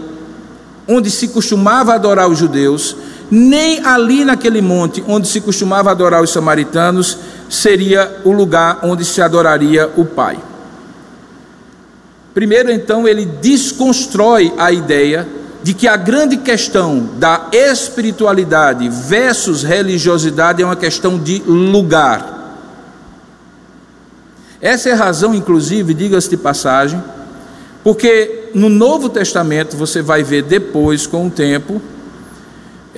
onde se costumava adorar os judeus, nem ali naquele monte onde se costumava adorar os samaritanos, seria o lugar onde se adoraria o Pai. Primeiro, então, ele desconstrói a ideia de que a grande questão da espiritualidade versus religiosidade é uma questão de lugar. Essa é a razão, inclusive, diga-se de passagem, porque no Novo Testamento você vai ver depois, com o tempo,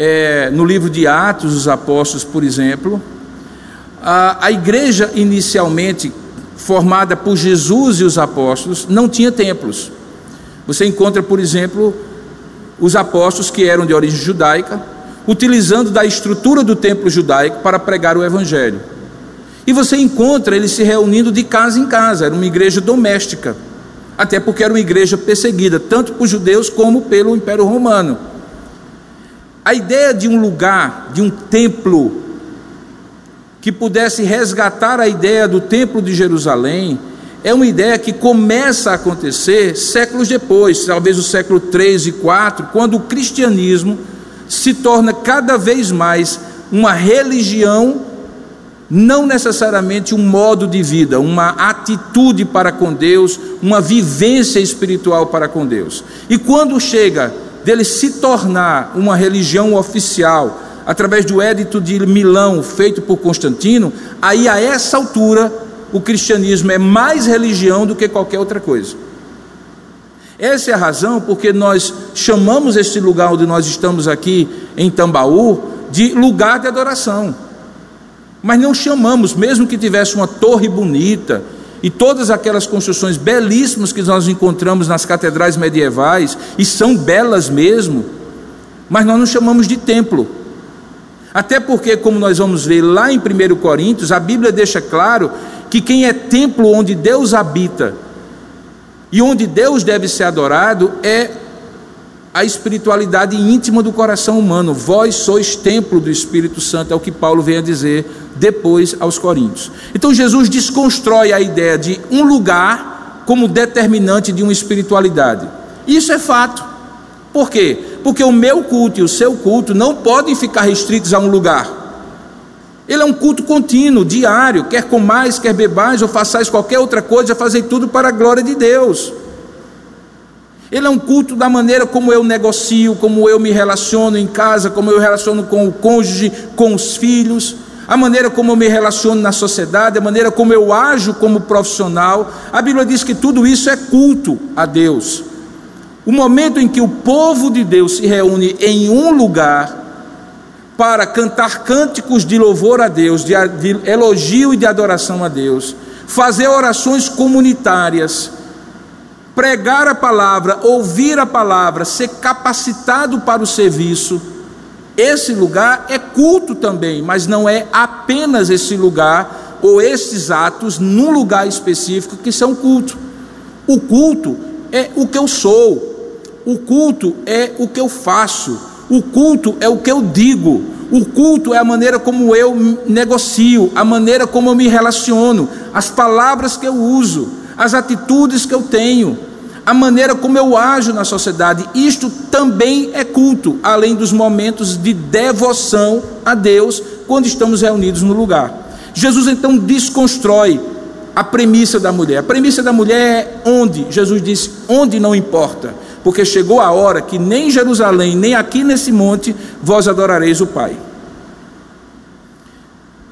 é, no livro de Atos dos Apóstolos, por exemplo, a, a igreja inicialmente formada por Jesus e os apóstolos não tinha templos. Você encontra, por exemplo, os apóstolos que eram de origem judaica, utilizando da estrutura do templo judaico para pregar o evangelho. E você encontra eles se reunindo de casa em casa, era uma igreja doméstica, até porque era uma igreja perseguida, tanto por judeus como pelo Império Romano. A ideia de um lugar, de um templo, que pudesse resgatar a ideia do Templo de Jerusalém, é uma ideia que começa a acontecer séculos depois, talvez o século 3 e 4, quando o cristianismo se torna cada vez mais uma religião, não necessariamente um modo de vida, uma atitude para com Deus, uma vivência espiritual para com Deus. E quando chega dele se tornar uma religião oficial, através do Édito de Milão feito por Constantino, aí a essa altura o cristianismo é mais religião do que qualquer outra coisa. Essa é a razão porque nós chamamos este lugar onde nós estamos aqui em Tambaú de lugar de adoração. Mas não chamamos, mesmo que tivesse uma torre bonita e todas aquelas construções belíssimas que nós encontramos nas catedrais medievais, e são belas mesmo, mas nós não chamamos de templo. Até porque, como nós vamos ver lá em 1 Coríntios, a Bíblia deixa claro que quem é templo onde Deus habita e onde Deus deve ser adorado é a espiritualidade íntima do coração humano. Vós sois templo do Espírito Santo, é o que Paulo vem a dizer depois aos Coríntios. Então Jesus desconstrói a ideia de um lugar como determinante de uma espiritualidade. Isso é fato. Por quê? Porque o meu culto e o seu culto não podem ficar restritos a um lugar. Ele é um culto contínuo, diário, quer comais, quer bebais ou façais qualquer outra coisa, fazei tudo para a glória de Deus. Ele é um culto da maneira como eu negocio, como eu me relaciono em casa, como eu relaciono com o cônjuge, com os filhos, a maneira como eu me relaciono na sociedade, a maneira como eu ajo como profissional. A Bíblia diz que tudo isso é culto a Deus. O momento em que o povo de Deus se reúne em um lugar, para cantar cânticos de louvor a Deus, de, elogio e de adoração a Deus, fazer orações comunitárias, pregar a palavra, ouvir a palavra, ser capacitado para o serviço. Esse lugar é culto também, mas não é apenas esse lugar ou esses atos num lugar específico que são culto. O culto é o que eu sou, o culto é o que eu faço, o culto é o que eu digo, o culto é a maneira como eu negocio, a maneira como eu me relaciono, as palavras que eu uso, as atitudes que eu tenho, a maneira como eu ajo na sociedade. Isto também é culto, além dos momentos de devoção a Deus quando estamos reunidos no lugar. Jesus então desconstrói a premissa da mulher. A premissa da mulher é onde? Jesus disse: onde não importa porque chegou a hora que nem em Jerusalém, nem aqui nesse monte, vós adorareis o Pai.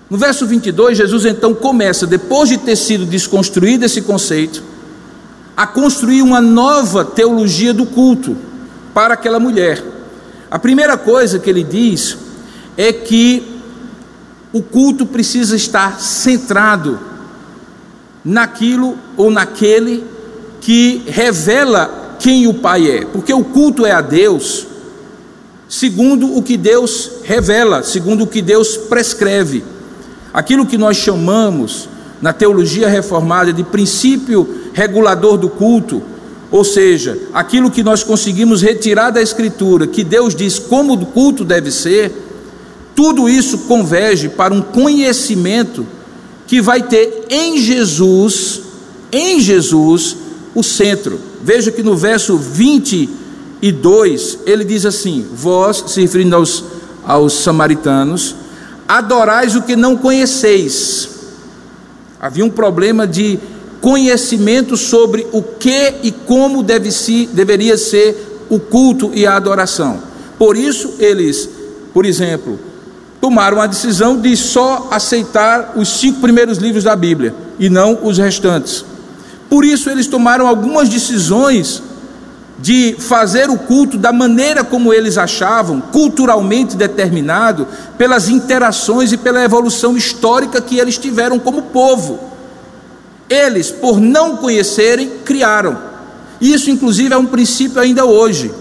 No verso 22, Jesus então começa, depois de ter sido desconstruído esse conceito, a construir uma nova teologia do culto para aquela mulher. A primeira coisa que ele diz é que o culto precisa estar centrado naquilo ou naquele que revela quem o Pai é, porque o culto é a Deus, segundo o que Deus revela, segundo o que Deus prescreve. Aquilo que nós chamamos na teologia reformada de princípio regulador do culto, ou seja, aquilo que nós conseguimos retirar da Escritura, que Deus diz como o culto deve ser, tudo isso converge para um conhecimento que vai ter em Jesus, em Jesus, o centro. Veja que no verso 22 ele diz assim: Vós, se referindo aos, aos samaritanos, adorais o que não conheceis. Havia um problema de conhecimento sobre o que e como deve se, deveria ser o culto e a adoração. Por isso, eles, por exemplo, tomaram a decisão de só aceitar os cinco primeiros livros da Bíblia e não os restantes. Por isso, eles tomaram algumas decisões de fazer o culto da maneira como eles achavam, culturalmente determinado, pelas interações e pela evolução histórica que eles tiveram como povo. Eles, por não conhecerem, criaram. Isso, inclusive, é um princípio ainda hoje.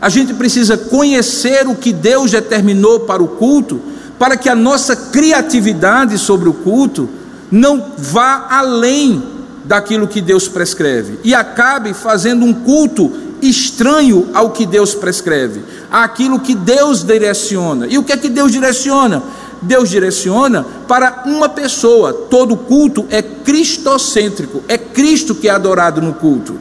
A gente precisa conhecer o que Deus determinou para o culto, para que a nossa criatividade sobre o culto não vá além daquilo que Deus prescreve e acabe fazendo um culto estranho ao que Deus prescreve, àquilo que Deus direciona. E o que é que Deus direciona? Deus direciona para uma pessoa. Todo culto é cristocêntrico, é Cristo que é adorado no culto.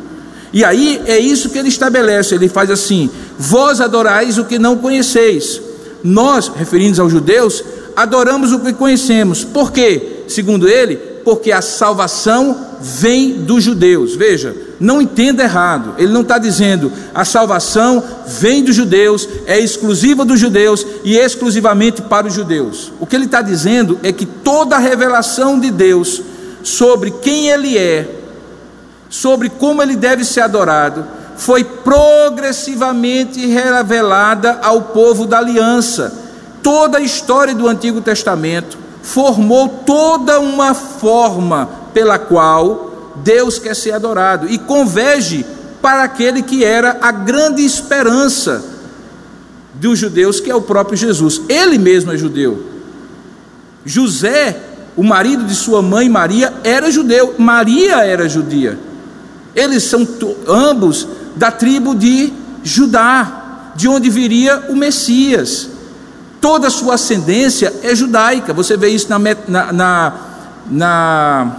E aí é isso que ele estabelece. Ele faz assim: Vós adorais o que não conheceis. Nós, referindo-nos aos judeus, adoramos o que conhecemos. Por quê? Segundo ele, porque a salvação vem dos judeus. Veja, não entenda errado. Ele não está dizendo a salvação vem dos judeus, é exclusiva dos judeus e exclusivamente para os judeus. O que ele está dizendo é que toda a revelação de Deus sobre quem Ele é, sobre como Ele deve ser adorado, foi progressivamente revelada ao povo da aliança. Toda a história do Antigo Testamento formou toda uma forma pela qual Deus quer ser adorado e converge para aquele que era a grande esperança dos judeus, que é o próprio Jesus. Ele mesmo é judeu. José, o marido de sua mãe Maria, era judeu. Maria era judia. Eles são ambos da tribo de Judá, de onde viria o Messias. Toda a sua ascendência é judaica. Você vê isso na, na, na, na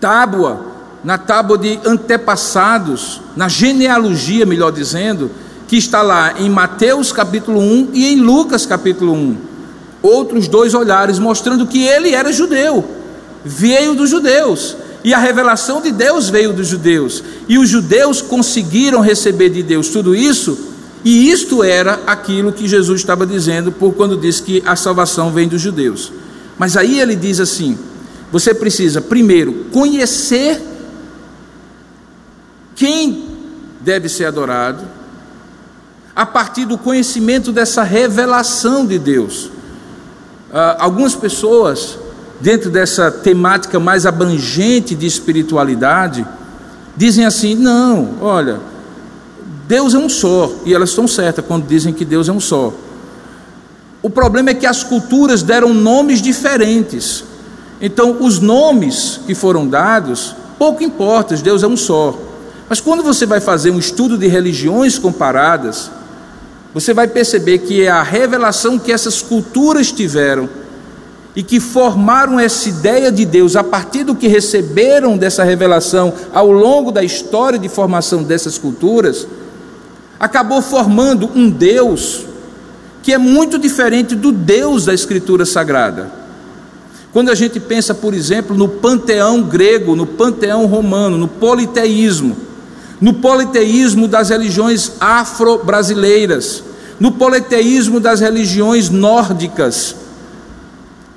tábua, na tábua de antepassados, na genealogia, melhor dizendo, que está lá em Mateus capítulo 1 e em Lucas capítulo 1. Outros dois olhares mostrando que ele era judeu, veio dos judeus, e a revelação de Deus veio dos judeus, e os judeus conseguiram receber de Deus tudo isso, e isto era aquilo que Jesus estava dizendo por quando disse que a salvação vem dos judeus. Mas aí ele diz assim: você precisa, primeiro, conhecer quem deve ser adorado, a partir do conhecimento dessa revelação de Deus. Ah, algumas pessoas, dentro dessa temática mais abrangente de espiritualidade, dizem assim: não, olha, Deus é um só, e elas estão certas quando dizem que Deus é um só. O problema é que as culturas deram nomes diferentes. Então, os nomes que foram dados, pouco importa, Deus é um só. Mas quando você vai fazer um estudo de religiões comparadas, você vai perceber que é a revelação que essas culturas tiveram e que formaram essa ideia de Deus a partir do que receberam dessa revelação ao longo da história de formação dessas culturas, acabou formando um Deus que é muito diferente do Deus da Escritura Sagrada. Quando a gente pensa, por exemplo, no panteão grego, no panteão romano, no politeísmo, no politeísmo das religiões afro-brasileiras, no politeísmo das religiões nórdicas,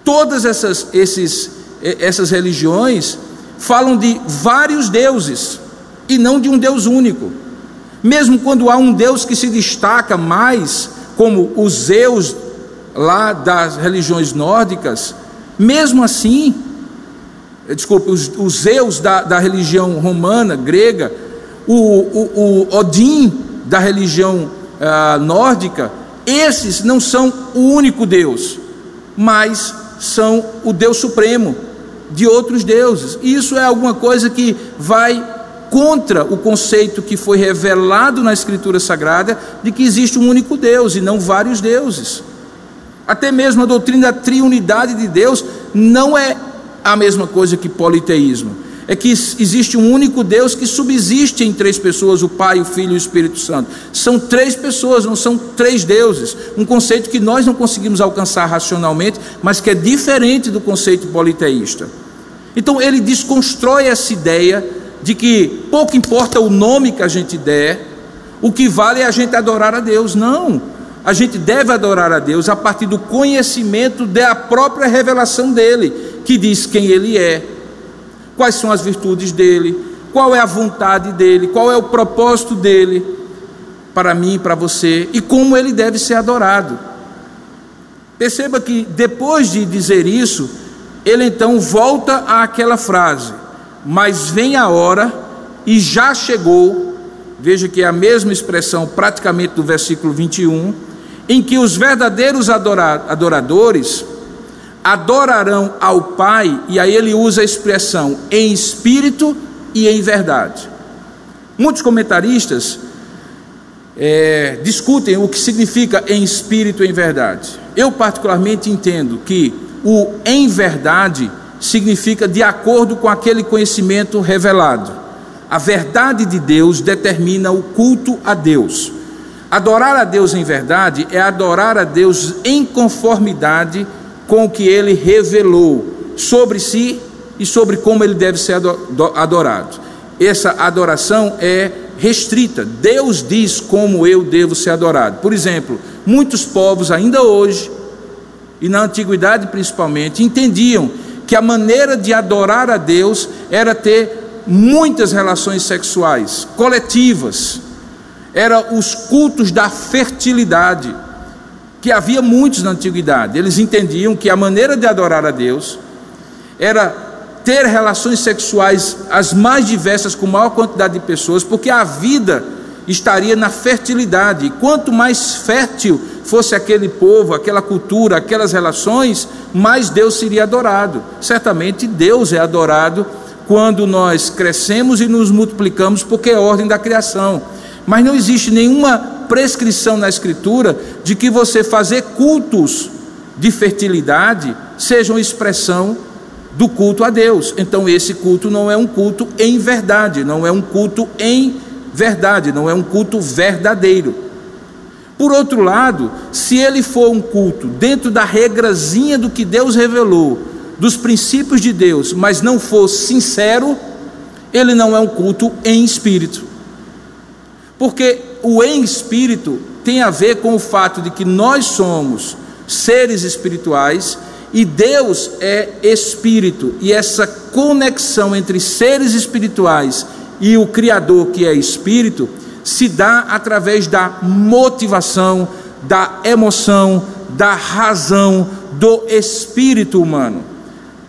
todas essas, esses, essas religiões falam de vários deuses e não de um Deus único. Mesmo quando há um Deus que se destaca mais, como os Zeus lá das religiões nórdicas, mesmo assim, eh, desculpe, os, os Zeus da, da religião romana, grega, o, o, o Odin da religião uh, nórdica, esses não são o único Deus, mas são o Deus supremo de outros deuses. Isso é alguma coisa que vai contra o conceito que foi revelado na Escritura Sagrada de que existe um único Deus e não vários deuses. Até mesmo a doutrina da triunidade de Deus não é a mesma coisa que politeísmo. É que existe um único Deus que subsiste em três pessoas, o Pai, o Filho e o Espírito Santo. São três pessoas, não são três deuses. Um conceito que nós não conseguimos alcançar racionalmente, mas que é diferente do conceito politeísta. Então ele desconstrói essa ideia de que pouco importa o nome que a gente der, O que vale é a gente adorar a Deus. Não. A gente deve adorar a Deus a partir do conhecimento da própria revelação dele, que diz quem ele é, quais são as virtudes dele, qual é a vontade dele, qual é o propósito dele para mim e para você e como ele deve ser adorado. Perceba que depois de dizer isso, ele então volta àquela frase: Mas vem a hora e já chegou. Veja que é a mesma expressão, praticamente do versículo 21, em que os verdadeiros adoradores adorarão ao Pai, e aí ele usa a expressão em espírito e em verdade. Muitos comentaristas é, discutem o que significa em espírito e em verdade. Eu, particularmente, entendo que o em verdade significa de acordo com aquele conhecimento revelado. A verdade de Deus determina o culto a Deus. Adorar a Deus em verdade é adorar a Deus em conformidade com o que ele revelou sobre si e sobre como ele deve ser adorado. Essa adoração é restrita. Deus diz como eu devo ser adorado. Por exemplo, muitos povos ainda hoje e na antiguidade principalmente entendiam que a maneira de adorar a Deus era ter muitas relações sexuais coletivas. Era os cultos da fertilidade que havia muitos na antiguidade. Eles entendiam que a maneira de adorar a Deus era ter relações sexuais as mais diversas com maior quantidade de pessoas, porque a vida estaria na fertilidade. Quanto mais fértil fosse aquele povo, aquela cultura, aquelas relações, mais Deus seria adorado. Certamente Deus é adorado quando nós crescemos e nos multiplicamos, porque é ordem da criação. Mas não existe nenhuma prescrição na Escritura de que você fazer cultos de fertilidade sejam expressão do culto a Deus. Então, esse culto não é um culto em verdade, não é um culto em verdade, não é um culto verdadeiro. Por outro lado, se ele for um culto dentro da regrazinha do que Deus revelou, dos princípios de Deus, mas não for sincero, ele não é um culto em espírito. Porque o em espírito tem a ver com o fato de que nós somos seres espirituais e Deus é espírito, e essa conexão entre seres espirituais e o Criador, que é espírito, se dá através da motivação, da emoção, da razão do espírito humano.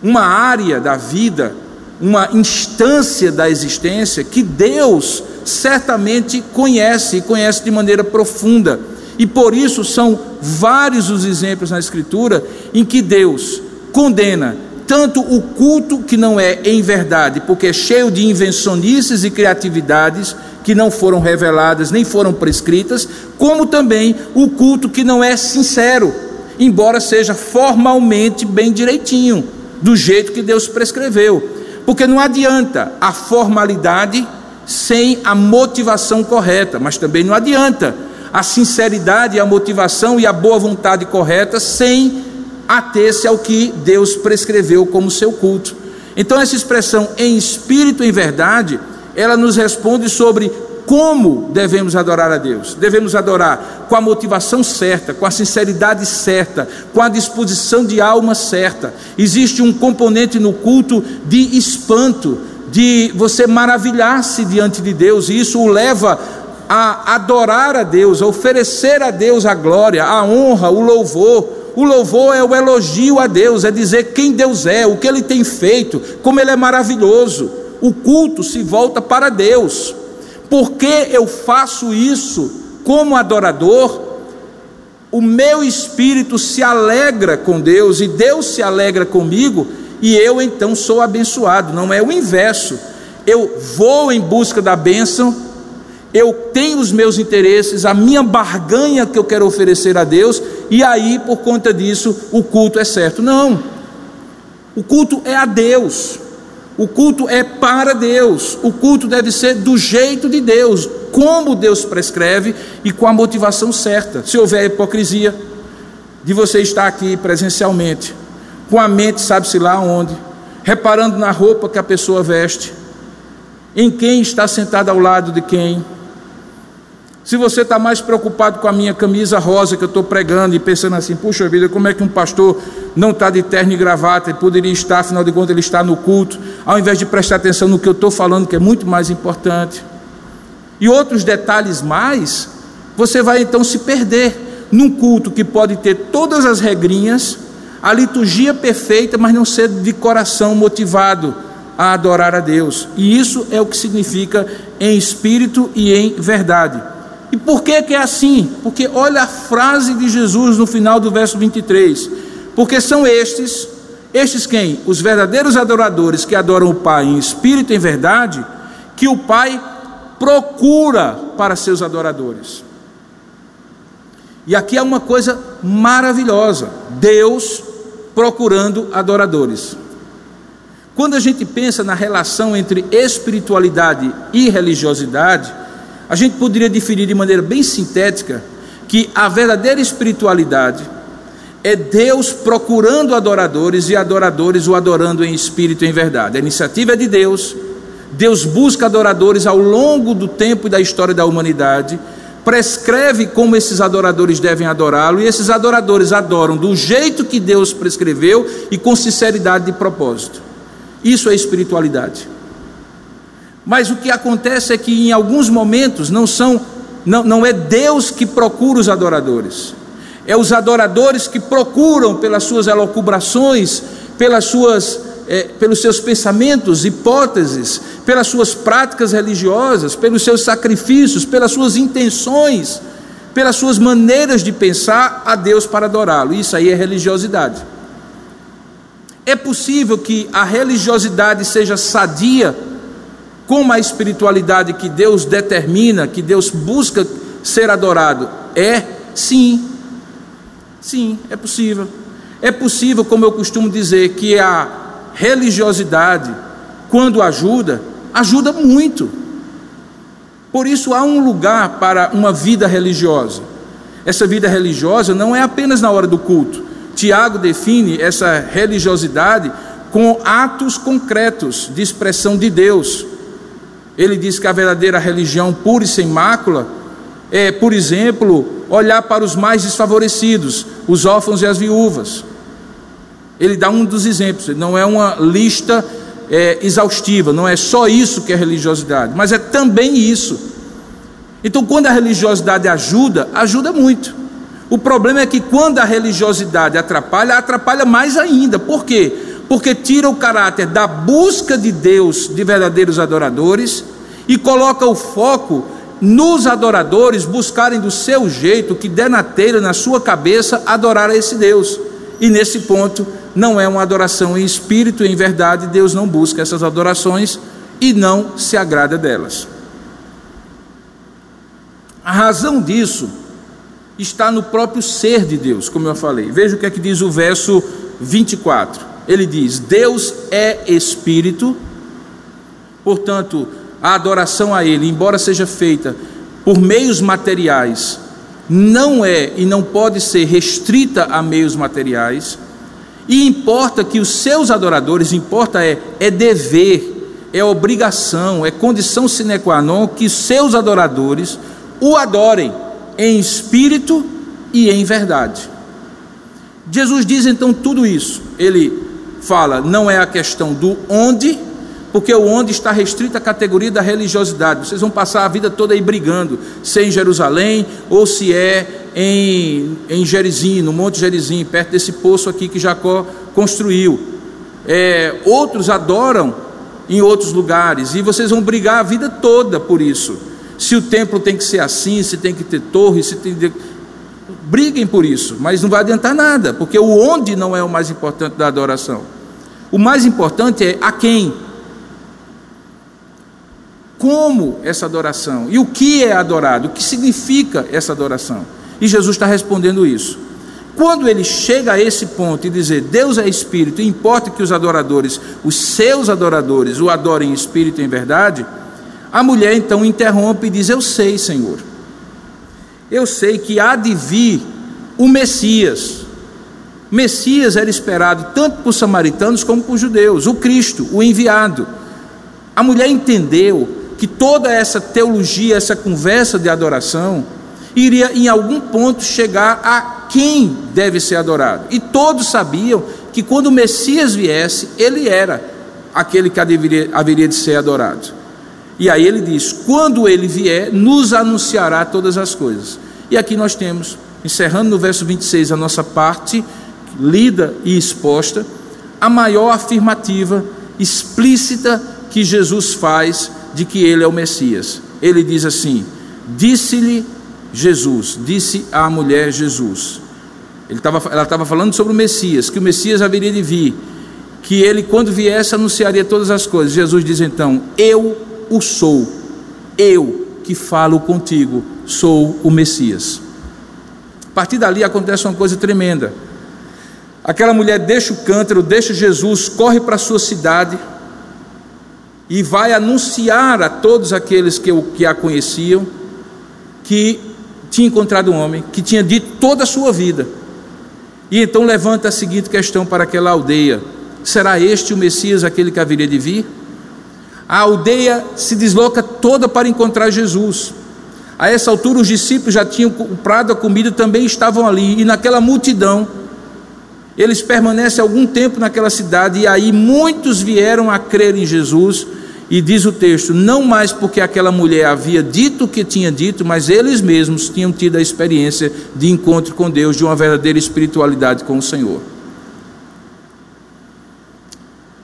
Uma área da vida, uma instância da existência que Deus certamente conhece e conhece de maneira profunda. E por isso são vários os exemplos na Escritura em que Deus condena tanto o culto que não é em verdade, porque é cheio de invencionices e criatividades que não foram reveladas nem foram prescritas, como também o culto que não é sincero, embora seja formalmente bem direitinho, do jeito que Deus prescreveu. Porque não adianta a formalidade sem a motivação correta, mas também não adianta a sinceridade, a motivação e a boa vontade correta sem ater-se ao que Deus prescreveu como seu culto. Então, essa expressão em espírito em verdade, ela nos responde sobre como devemos adorar a Deus. Devemos adorar com a motivação certa, com a sinceridade certa, com a disposição de alma certa. Existe um componente no culto de espanto, de você maravilhar-se diante de Deus, e isso o leva a adorar a Deus, a oferecer a Deus a glória, a honra, o louvor. O louvor é o elogio a Deus, é dizer quem Deus é, o que Ele tem feito, como Ele é maravilhoso. O culto se volta para Deus. Porque eu faço isso como adorador, o meu espírito se alegra com Deus e Deus se alegra comigo, e eu então sou abençoado, não é o inverso. Eu vou em busca da bênção, eu tenho os meus interesses, a minha barganha que eu quero oferecer a Deus, e aí por conta disso o culto é certo. Não, o culto é a Deus, o culto é para Deus, o culto deve ser do jeito de Deus, como Deus prescreve e com a motivação certa. Se houver hipocrisia de você estar aqui presencialmente, com a mente sabe-se lá onde, reparando na roupa que a pessoa veste, em quem está sentado ao lado de quem, Se você está mais preocupado com a minha camisa rosa que eu estou pregando e pensando assim, puxa vida, como é que um pastor não está de terno e gravata e poderia estar, afinal de contas, ele está no culto, ao invés de prestar atenção no que eu estou falando, que é muito mais importante. E outros detalhes mais, você vai então se perder num culto que pode ter todas as regrinhas, a liturgia perfeita, mas não ser de coração motivado a adorar a Deus. E isso é o que significa em espírito e em verdade. E por que, que é assim? Porque olha a frase de Jesus no final do verso 23. Porque são estes, estes quem? Os verdadeiros adoradores que adoram o Pai em espírito e em verdade, que o Pai procura para seus adoradores. E aqui há uma coisa maravilhosa: Deus procurando adoradores. Quando a gente pensa na relação entre espiritualidade e religiosidade, a gente poderia definir de maneira bem sintética que a verdadeira espiritualidade é Deus procurando adoradores e adoradores o adorando em espírito e em verdade. A iniciativa é de Deus. Deus busca adoradores ao longo do tempo e da história da humanidade, prescreve como esses adoradores devem adorá-lo, e esses adoradores adoram do jeito que Deus prescreveu e com sinceridade de propósito. Isso é espiritualidade. Mas o que acontece é que em alguns momentos não são não, não é Deus que procura os adoradores. É os adoradores que procuram pelas suas elocubrações, pelas suas é, pelos seus pensamentos, hipóteses, pelas suas práticas religiosas, pelos seus sacrifícios, pelas suas intenções, pelas suas maneiras de pensar a Deus para adorá-lo. Isso aí é religiosidade. É possível que a religiosidade seja sadia como a espiritualidade que Deus determina, que Deus busca ser adorado, é sim. Sim, é possível. É possível, como eu costumo dizer, que a religiosidade, quando ajuda, ajuda muito. Por isso há um lugar para uma vida religiosa. Essa vida religiosa não é apenas na hora do culto. Tiago define essa religiosidade com atos concretos de expressão de Deus. Ele diz que a verdadeira religião pura e sem mácula é, por exemplo, olhar para os mais desfavorecidos, os órfãos e as viúvas. Ele dá um dos exemplos, não é uma lista é, exaustiva, não é só isso que é religiosidade, mas é também isso. Então, quando a religiosidade ajuda, ajuda muito. O problema é que quando a religiosidade atrapalha, atrapalha mais ainda. Por quê? Porque tira o caráter da busca de Deus de verdadeiros adoradores e coloca o foco nos adoradores buscarem do seu jeito, que der na telha, na sua cabeça, adorar a esse Deus. E nesse ponto, não é uma adoração em espírito em verdade, Deus não busca essas adorações e não se agrada delas. A razão disso está no próprio ser de Deus, como eu falei. Veja o que é que diz o verso 24. Ele diz: Deus é espírito, portanto, a adoração a Ele, embora seja feita por meios materiais, não é e não pode ser restrita a meios materiais, e importa que os seus adoradores, importa é, é dever, é obrigação, é condição sine qua non que seus adoradores o adorem em espírito e em verdade. Jesus diz então tudo isso. Ele fala, não é a questão do onde, porque o onde está restrito à categoria da religiosidade. Vocês vão passar a vida toda aí brigando, se é em Jerusalém ou se é em, em Gerizim, no Monte Gerizim, perto desse poço aqui que Jacó construiu. É, outros adoram em outros lugares e vocês vão brigar a vida toda por isso. Se o templo tem que ser assim, se tem que ter torre, se tem. Briguem por isso, mas não vai adiantar nada, porque o onde não é o mais importante da adoração. O mais importante é a quem como essa adoração e o que é adorado, o que significa essa adoração. E Jesus está respondendo isso. Quando ele chega a esse ponto e dizer Deus é espírito, e importa que os adoradores, os seus adoradores, o adorem em espírito em verdade, a mulher então interrompe e diz: Eu sei, Senhor, eu sei que há de vir o Messias. Messias era esperado tanto por samaritanos como por judeus, o Cristo, o enviado. A mulher entendeu que toda essa teologia, essa conversa de adoração, iria em algum ponto chegar a quem deve ser adorado. E todos sabiam que quando o Messias viesse, ele era aquele que haveria, de ser adorado. E aí ele diz: quando ele vier, nos anunciará todas as coisas. E aqui nós temos, encerrando no verso 26 a nossa parte, lida e exposta, a maior afirmativa explícita que Jesus faz de que ele é o Messias. Ele diz assim: Disse-lhe Jesus, disse à mulher Jesus. Tava, ela estava falando sobre o Messias, que o Messias haveria de vir, que ele, quando viesse, anunciaria todas as coisas. Jesus diz então: Eu o sou, eu que falo contigo, sou o Messias. A partir dali acontece uma coisa tremenda. Aquela mulher deixa o cântaro, deixa Jesus, corre para sua cidade e vai anunciar a todos aqueles que, que a conheciam que tinha encontrado um homem que tinha dito toda a sua vida. E então levanta a seguinte questão para aquela aldeia: será este o Messias, aquele que haveria de vir? A aldeia se desloca toda para encontrar Jesus. A essa altura, os discípulos já tinham comprado a comida, também estavam ali, e naquela multidão, eles permanecem algum tempo naquela cidade, e aí muitos vieram a crer em Jesus e diz o texto: não mais porque aquela mulher havia dito o que tinha dito, mas eles mesmos tinham tido a experiência de encontro com Deus, de uma verdadeira espiritualidade com o Senhor.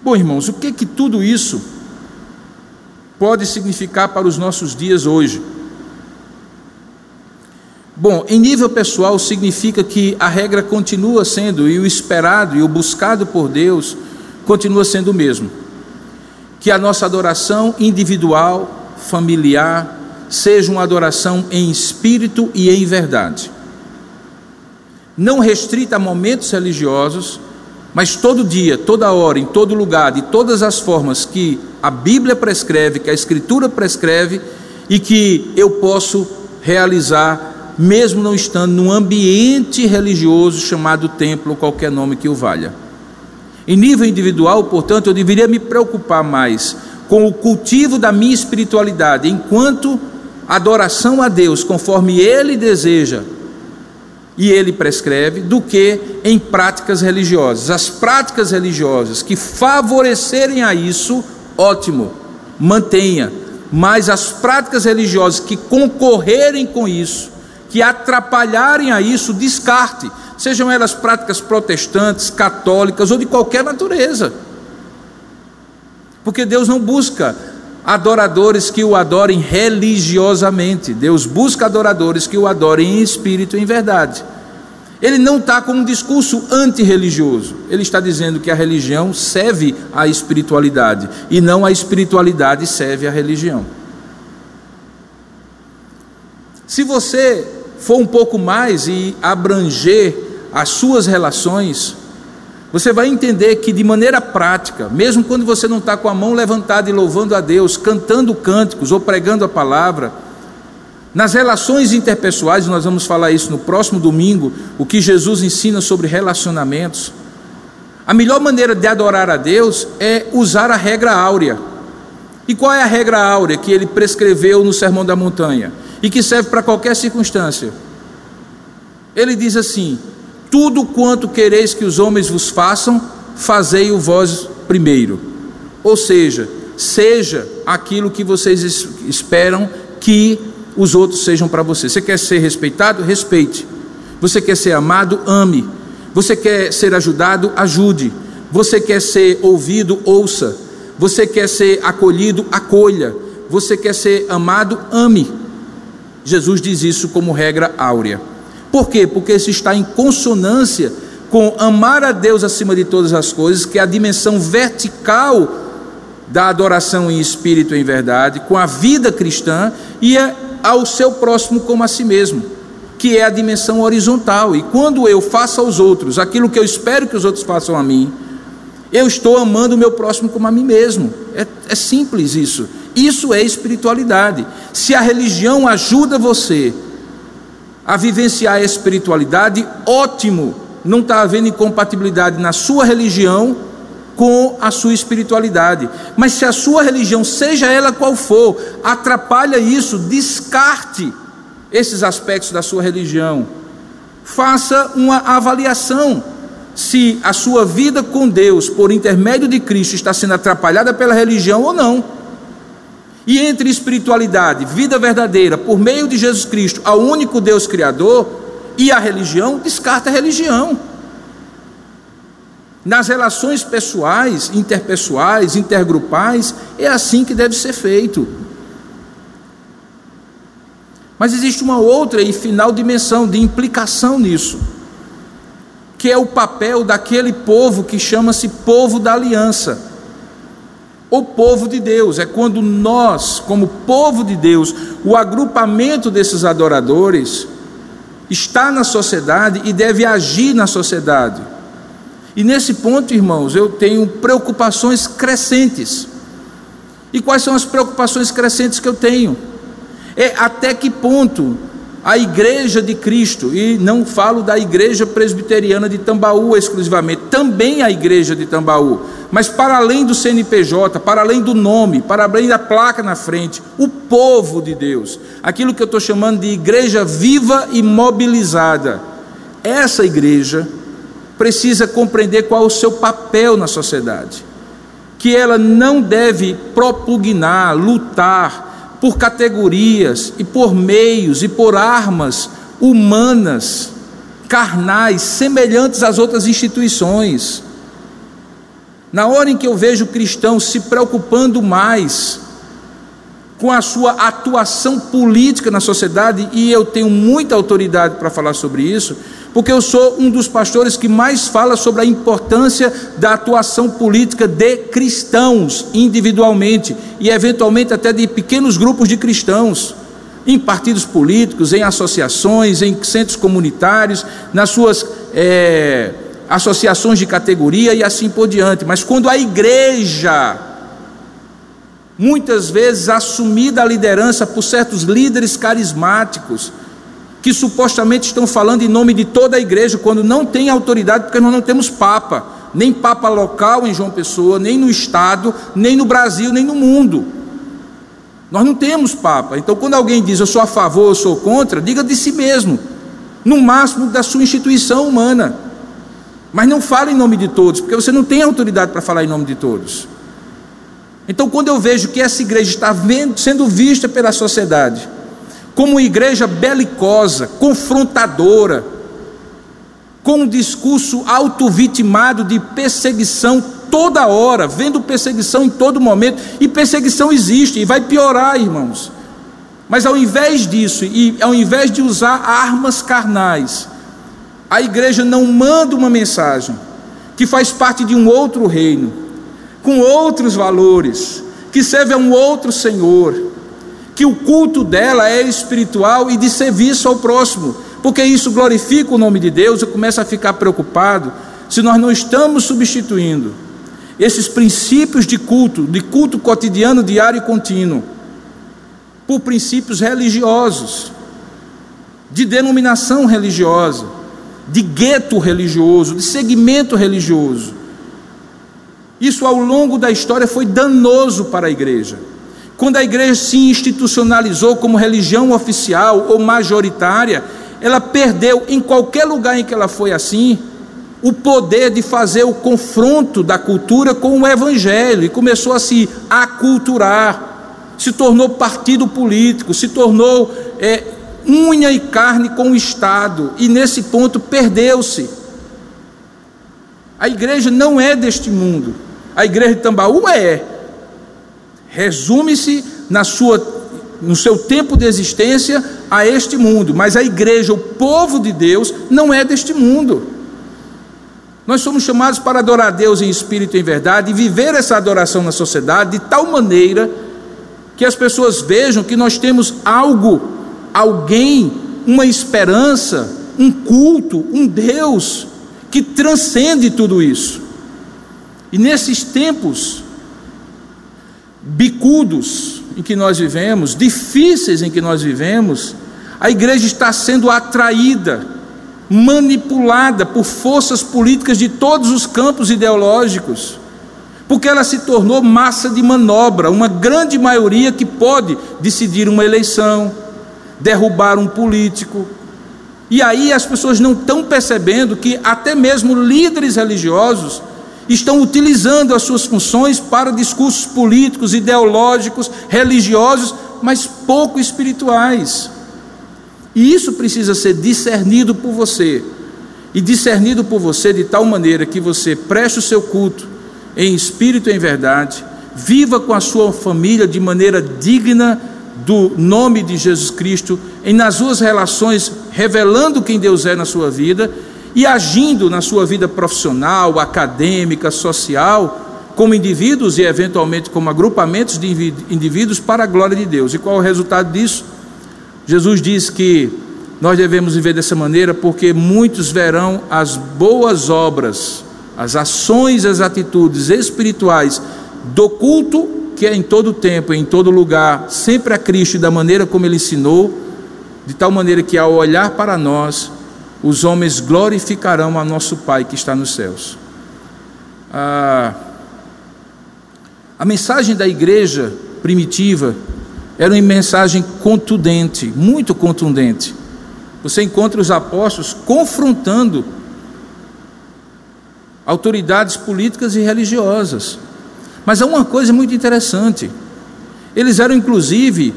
Bom, irmãos, o que que tudo isso pode significar para os nossos dias hoje? Bom, em nível pessoal, significa que a regra continua sendo, e o esperado e o buscado por Deus continua sendo o mesmo que a nossa adoração individual, familiar, seja uma adoração em espírito e em verdade. Não restrita a momentos religiosos, mas todo dia, toda hora, em todo lugar, de todas as formas que a Bíblia prescreve, que a Escritura prescreve e que eu posso realizar, mesmo não estando num ambiente religioso chamado templo, qualquer nome que o valha. Em nível individual, portanto, eu deveria me preocupar mais com o cultivo da minha espiritualidade, enquanto adoração a Deus, conforme Ele deseja e Ele prescreve, do que em práticas religiosas. As práticas religiosas que favorecerem a isso, ótimo, mantenha. Mas as práticas religiosas que concorrerem com isso, que atrapalharem a isso, descarte sejam elas práticas protestantes, católicas ou de qualquer natureza. Porque Deus não busca adoradores que o adorem religiosamente, Deus busca adoradores que o adorem em espírito e em verdade. Ele não está com um discurso antirreligioso, ele está dizendo que a religião serve à espiritualidade e não a espiritualidade serve à religião. Se você for um pouco mais e abranger as suas relações, você vai entender que de maneira prática, mesmo quando você não está com a mão levantada e louvando a Deus, cantando cânticos ou pregando a palavra, nas relações interpessoais, nós vamos falar isso no próximo domingo, o que Jesus ensina sobre relacionamentos. A melhor maneira de adorar a Deus é usar a regra áurea. E qual é a regra áurea que ele prescreveu no Sermão da Montanha e que serve para qualquer circunstância? Ele diz assim: tudo quanto quereis que os homens vos façam, fazei-o vós primeiro. Ou seja, seja aquilo que vocês esperam que os outros sejam para você. Você quer ser respeitado? Respeite. Você quer ser amado? Ame. Você quer ser ajudado? Ajude. Você quer ser ouvido? Ouça. Você quer ser acolhido? Acolha. Você quer ser amado? Ame. Jesus diz isso como regra áurea. Por quê? Porque isso está em consonância com amar a Deus acima de todas as coisas, que é a dimensão vertical da adoração em espírito e em verdade, com a vida cristã e ao seu próximo como a si mesmo, que é a dimensão horizontal. E quando eu faço aos outros aquilo que eu espero que os outros façam a mim, eu estou amando o meu próximo como a mim mesmo. É, é simples isso. Isso é espiritualidade. Se a religião ajuda você a vivenciar a espiritualidade, ótimo, não está havendo incompatibilidade na sua religião com a sua espiritualidade. Mas se a sua religião, seja ela qual for, atrapalha isso, descarte esses aspectos da sua religião. Faça uma avaliação se a sua vida com Deus, por intermédio de Cristo, está sendo atrapalhada pela religião ou não. E entre espiritualidade, vida verdadeira, por meio de Jesus Cristo, ao único Deus Criador, e a religião, descarta a religião. Nas relações pessoais, interpessoais, intergrupais, é assim que deve ser feito. Mas existe uma outra e final dimensão de implicação nisso, que é o papel daquele povo que chama-se povo da aliança. O povo de Deus é quando nós, como povo de Deus, o agrupamento desses adoradores, está na sociedade e deve agir na sociedade. E nesse ponto, irmãos, eu tenho preocupações crescentes. E quais são as preocupações crescentes que eu tenho? É até que ponto a igreja de Cristo, e não falo da igreja presbiteriana de Tambaú exclusivamente, também a igreja de Tambaú, mas para além do CNPJ, para além do nome, para além da placa na frente, o povo de Deus, aquilo que eu estou chamando de igreja viva e mobilizada, essa igreja precisa compreender qual é o seu papel na sociedade, que ela não deve propugnar, lutar por categorias e por meios e por armas humanas, carnais, semelhantes às outras instituições. Na hora em que eu vejo cristãos se preocupando mais com a sua atuação política na sociedade, e eu tenho muita autoridade para falar sobre isso, porque eu sou um dos pastores que mais fala sobre a importância da atuação política de cristãos individualmente e eventualmente até de pequenos grupos de cristãos, em partidos políticos, em associações, em centros comunitários, nas suas é, associações de categoria e assim por diante. Mas quando a igreja muitas vezes assumida a liderança por certos líderes carismáticos, que supostamente estão falando em nome de toda a igreja, quando não tem autoridade, porque nós não temos papa, nem papa local em João Pessoa, nem no estado, nem no Brasil, nem no mundo. Nós não temos papa. Então, quando alguém diz eu sou a favor, eu sou contra, diga de si mesmo, no máximo da sua instituição humana. Mas não fale em nome de todos, porque você não tem autoridade para falar em nome de todos. Então, quando eu vejo que essa igreja está vendo, sendo vista pela sociedade, como igreja belicosa, confrontadora, com um discurso auto-vitimado de perseguição toda hora, vendo perseguição em todo momento, e perseguição existe e vai piorar, irmãos. Mas ao invés disso, e ao invés de usar armas carnais, a igreja não manda uma mensagem que faz parte de um outro reino, com outros valores, que serve a um outro Senhor, que o culto dela é espiritual e de serviço ao próximo, porque isso glorifica o nome de Deus. Eu começo a ficar preocupado se nós não estamos substituindo esses princípios de culto, de culto cotidiano, diário e contínuo, por princípios religiosos, de denominação religiosa, de gueto religioso, de segmento religioso. Isso ao longo da história foi danoso para a igreja. Quando a igreja se institucionalizou como religião oficial ou majoritária, ela perdeu, em qualquer lugar em que ela foi assim, o poder de fazer o confronto da cultura com o evangelho e começou a se aculturar, se tornou partido político, se tornou é, unha e carne com o Estado e nesse ponto perdeu-se. A igreja não é deste mundo, a igreja de Tambaú é, resume-se na sua no seu tempo de existência a este mundo, mas a igreja, o povo de Deus, não é deste mundo. Nós somos chamados para adorar a Deus em espírito e em verdade e viver essa adoração na sociedade de tal maneira que as pessoas vejam que nós temos algo, alguém, uma esperança, um culto, um Deus que transcende tudo isso. E nesses tempos bicudos em que nós vivemos, difíceis em que nós vivemos, a igreja está sendo atraída, manipulada por forças políticas de todos os campos ideológicos, porque ela se tornou massa de manobra, uma grande maioria que pode decidir uma eleição, derrubar um político. E aí as pessoas não estão percebendo que até mesmo líderes religiosos estão utilizando as suas funções para discursos políticos, ideológicos, religiosos, mas pouco espirituais. E isso precisa ser discernido por você. E discernido por você de tal maneira que você preste o seu culto em espírito e em verdade, viva com a sua família de maneira digna do nome de Jesus Cristo, em nas suas relações, revelando quem Deus é na sua vida e agindo na sua vida profissional, acadêmica, social, como indivíduos e eventualmente como agrupamentos de indivíduos para a glória de Deus. E qual é o resultado disso? Jesus diz que nós devemos viver dessa maneira porque muitos verão as boas obras, as ações, as atitudes espirituais do culto, que é em todo tempo, em todo lugar, sempre a Cristo e da maneira como Ele ensinou, de tal maneira que ao olhar para nós, os homens glorificarão a nosso Pai que está nos céus. A, a mensagem da igreja primitiva era uma mensagem contundente, muito contundente. Você encontra os apóstolos confrontando autoridades políticas e religiosas. Mas há uma coisa muito interessante: eles eram inclusive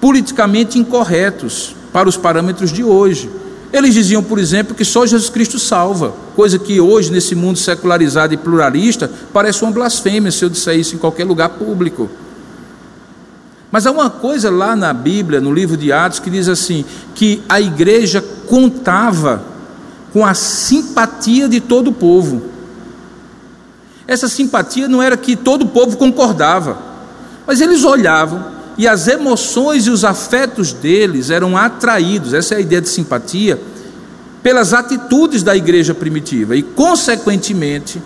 politicamente incorretos para os parâmetros de hoje. Eles diziam, por exemplo, que só Jesus Cristo salva, coisa que hoje, nesse mundo secularizado e pluralista, parece uma blasfêmia se eu disser isso em qualquer lugar público. Mas há uma coisa lá na Bíblia, no livro de Atos, que diz assim: que a igreja contava com a simpatia de todo o povo. Essa simpatia não era que todo o povo concordava, mas eles olhavam e as emoções e os afetos deles eram atraídos, essa é a ideia de simpatia, pelas atitudes da igreja primitiva e, consequentemente,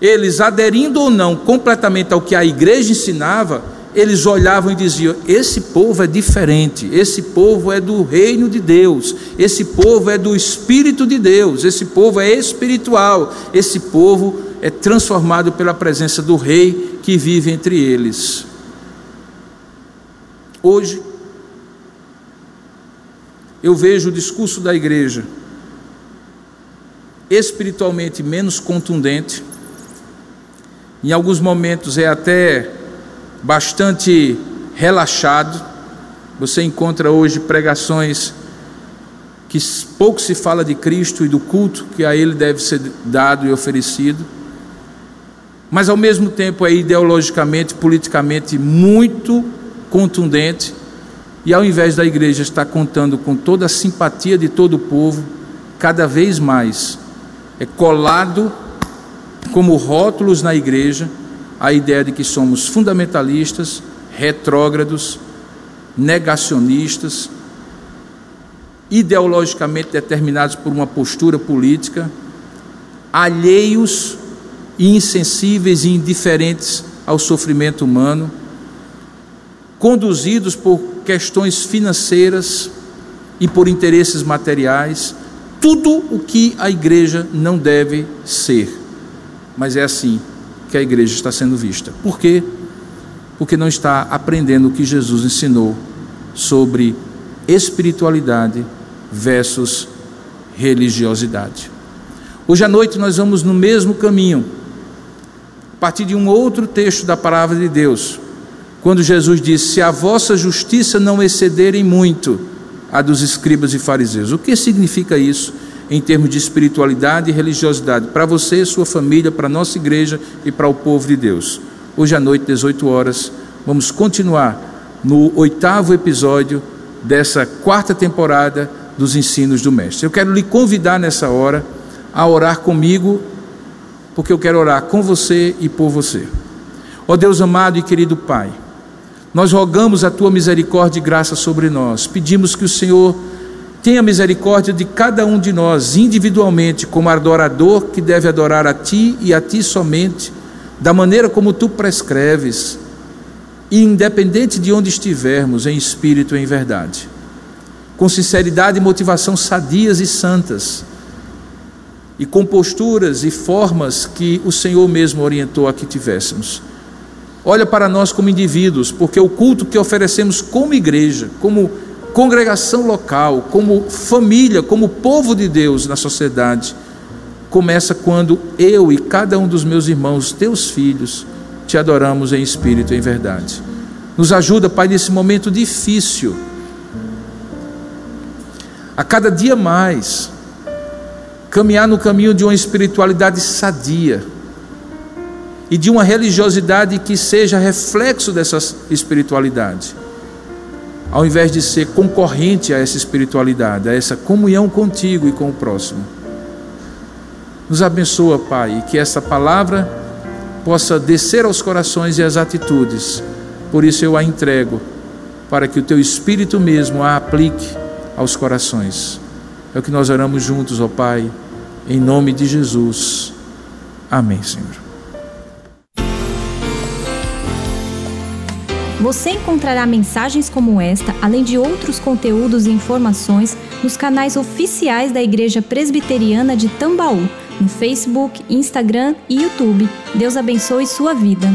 eles aderindo ou não completamente ao que a igreja ensinava, eles olhavam e diziam: esse povo é diferente, esse povo é do reino de Deus, esse povo é do Espírito de Deus, esse povo é espiritual, esse povo é transformado pela presença do Rei que vive entre eles. Hoje, eu vejo o discurso da igreja espiritualmente menos contundente, em alguns momentos é até bastante relaxado. Você encontra hoje pregações que pouco se fala de Cristo e do culto que a Ele deve ser dado e oferecido, mas ao mesmo tempo é ideologicamente, politicamente muito contundente, e ao invés da igreja estar contando com toda a simpatia de todo o povo, cada vez mais é colado como rótulos na igreja a ideia de que somos fundamentalistas, retrógrados, negacionistas, ideologicamente determinados por uma postura política, alheios e insensíveis e indiferentes ao sofrimento humano conduzidos por questões financeiras e por interesses materiais, tudo o que a igreja não deve ser. Mas é assim que a igreja está sendo vista. Por quê? Porque não está aprendendo o que Jesus ensinou sobre espiritualidade versus religiosidade. Hoje à noite nós vamos no mesmo caminho, a partir de um outro texto da palavra de Deus, quando Jesus disse: Se a vossa justiça não excederem muito a dos escribas e fariseus. O que significa isso em termos de espiritualidade e religiosidade para você, sua família, para a nossa igreja e para o povo de Deus? Hoje à noite, 18 horas, vamos continuar no oitavo episódio dessa quarta temporada dos ensinos do Mestre. Eu quero lhe convidar nessa hora a orar comigo, porque eu quero orar com você e por você. Ó oh Deus amado e querido Pai, nós rogamos a tua misericórdia e graça sobre nós. Pedimos que o Senhor tenha misericórdia de cada um de nós, individualmente, como adorador que deve adorar a ti e a ti somente, da maneira como tu prescreves, e independente de onde estivermos, em espírito e em verdade. Com sinceridade e motivação sadias e santas, e com posturas e formas que o Senhor mesmo orientou a que tivéssemos. Olha para nós como indivíduos, porque o culto que oferecemos como igreja, como congregação local, como família, como povo de Deus na sociedade, começa quando eu e cada um dos meus irmãos, teus filhos, te adoramos em espírito e em verdade. Nos ajuda, Pai, nesse momento difícil. A cada dia mais, caminhar no caminho de uma espiritualidade sadia e de uma religiosidade que seja reflexo dessa espiritualidade, ao invés de ser concorrente a essa espiritualidade, a essa comunhão contigo e com o próximo. Nos abençoa, Pai, que essa palavra possa descer aos corações e às atitudes. Por isso eu a entrego, para que o teu Espírito mesmo a aplique aos corações. É o que nós oramos juntos, ó Pai, em nome de Jesus. Amém, Senhor. Você encontrará mensagens como esta, além de outros conteúdos e informações, nos canais oficiais da Igreja Presbiteriana de Tambaú no Facebook, Instagram e YouTube. Deus abençoe sua vida.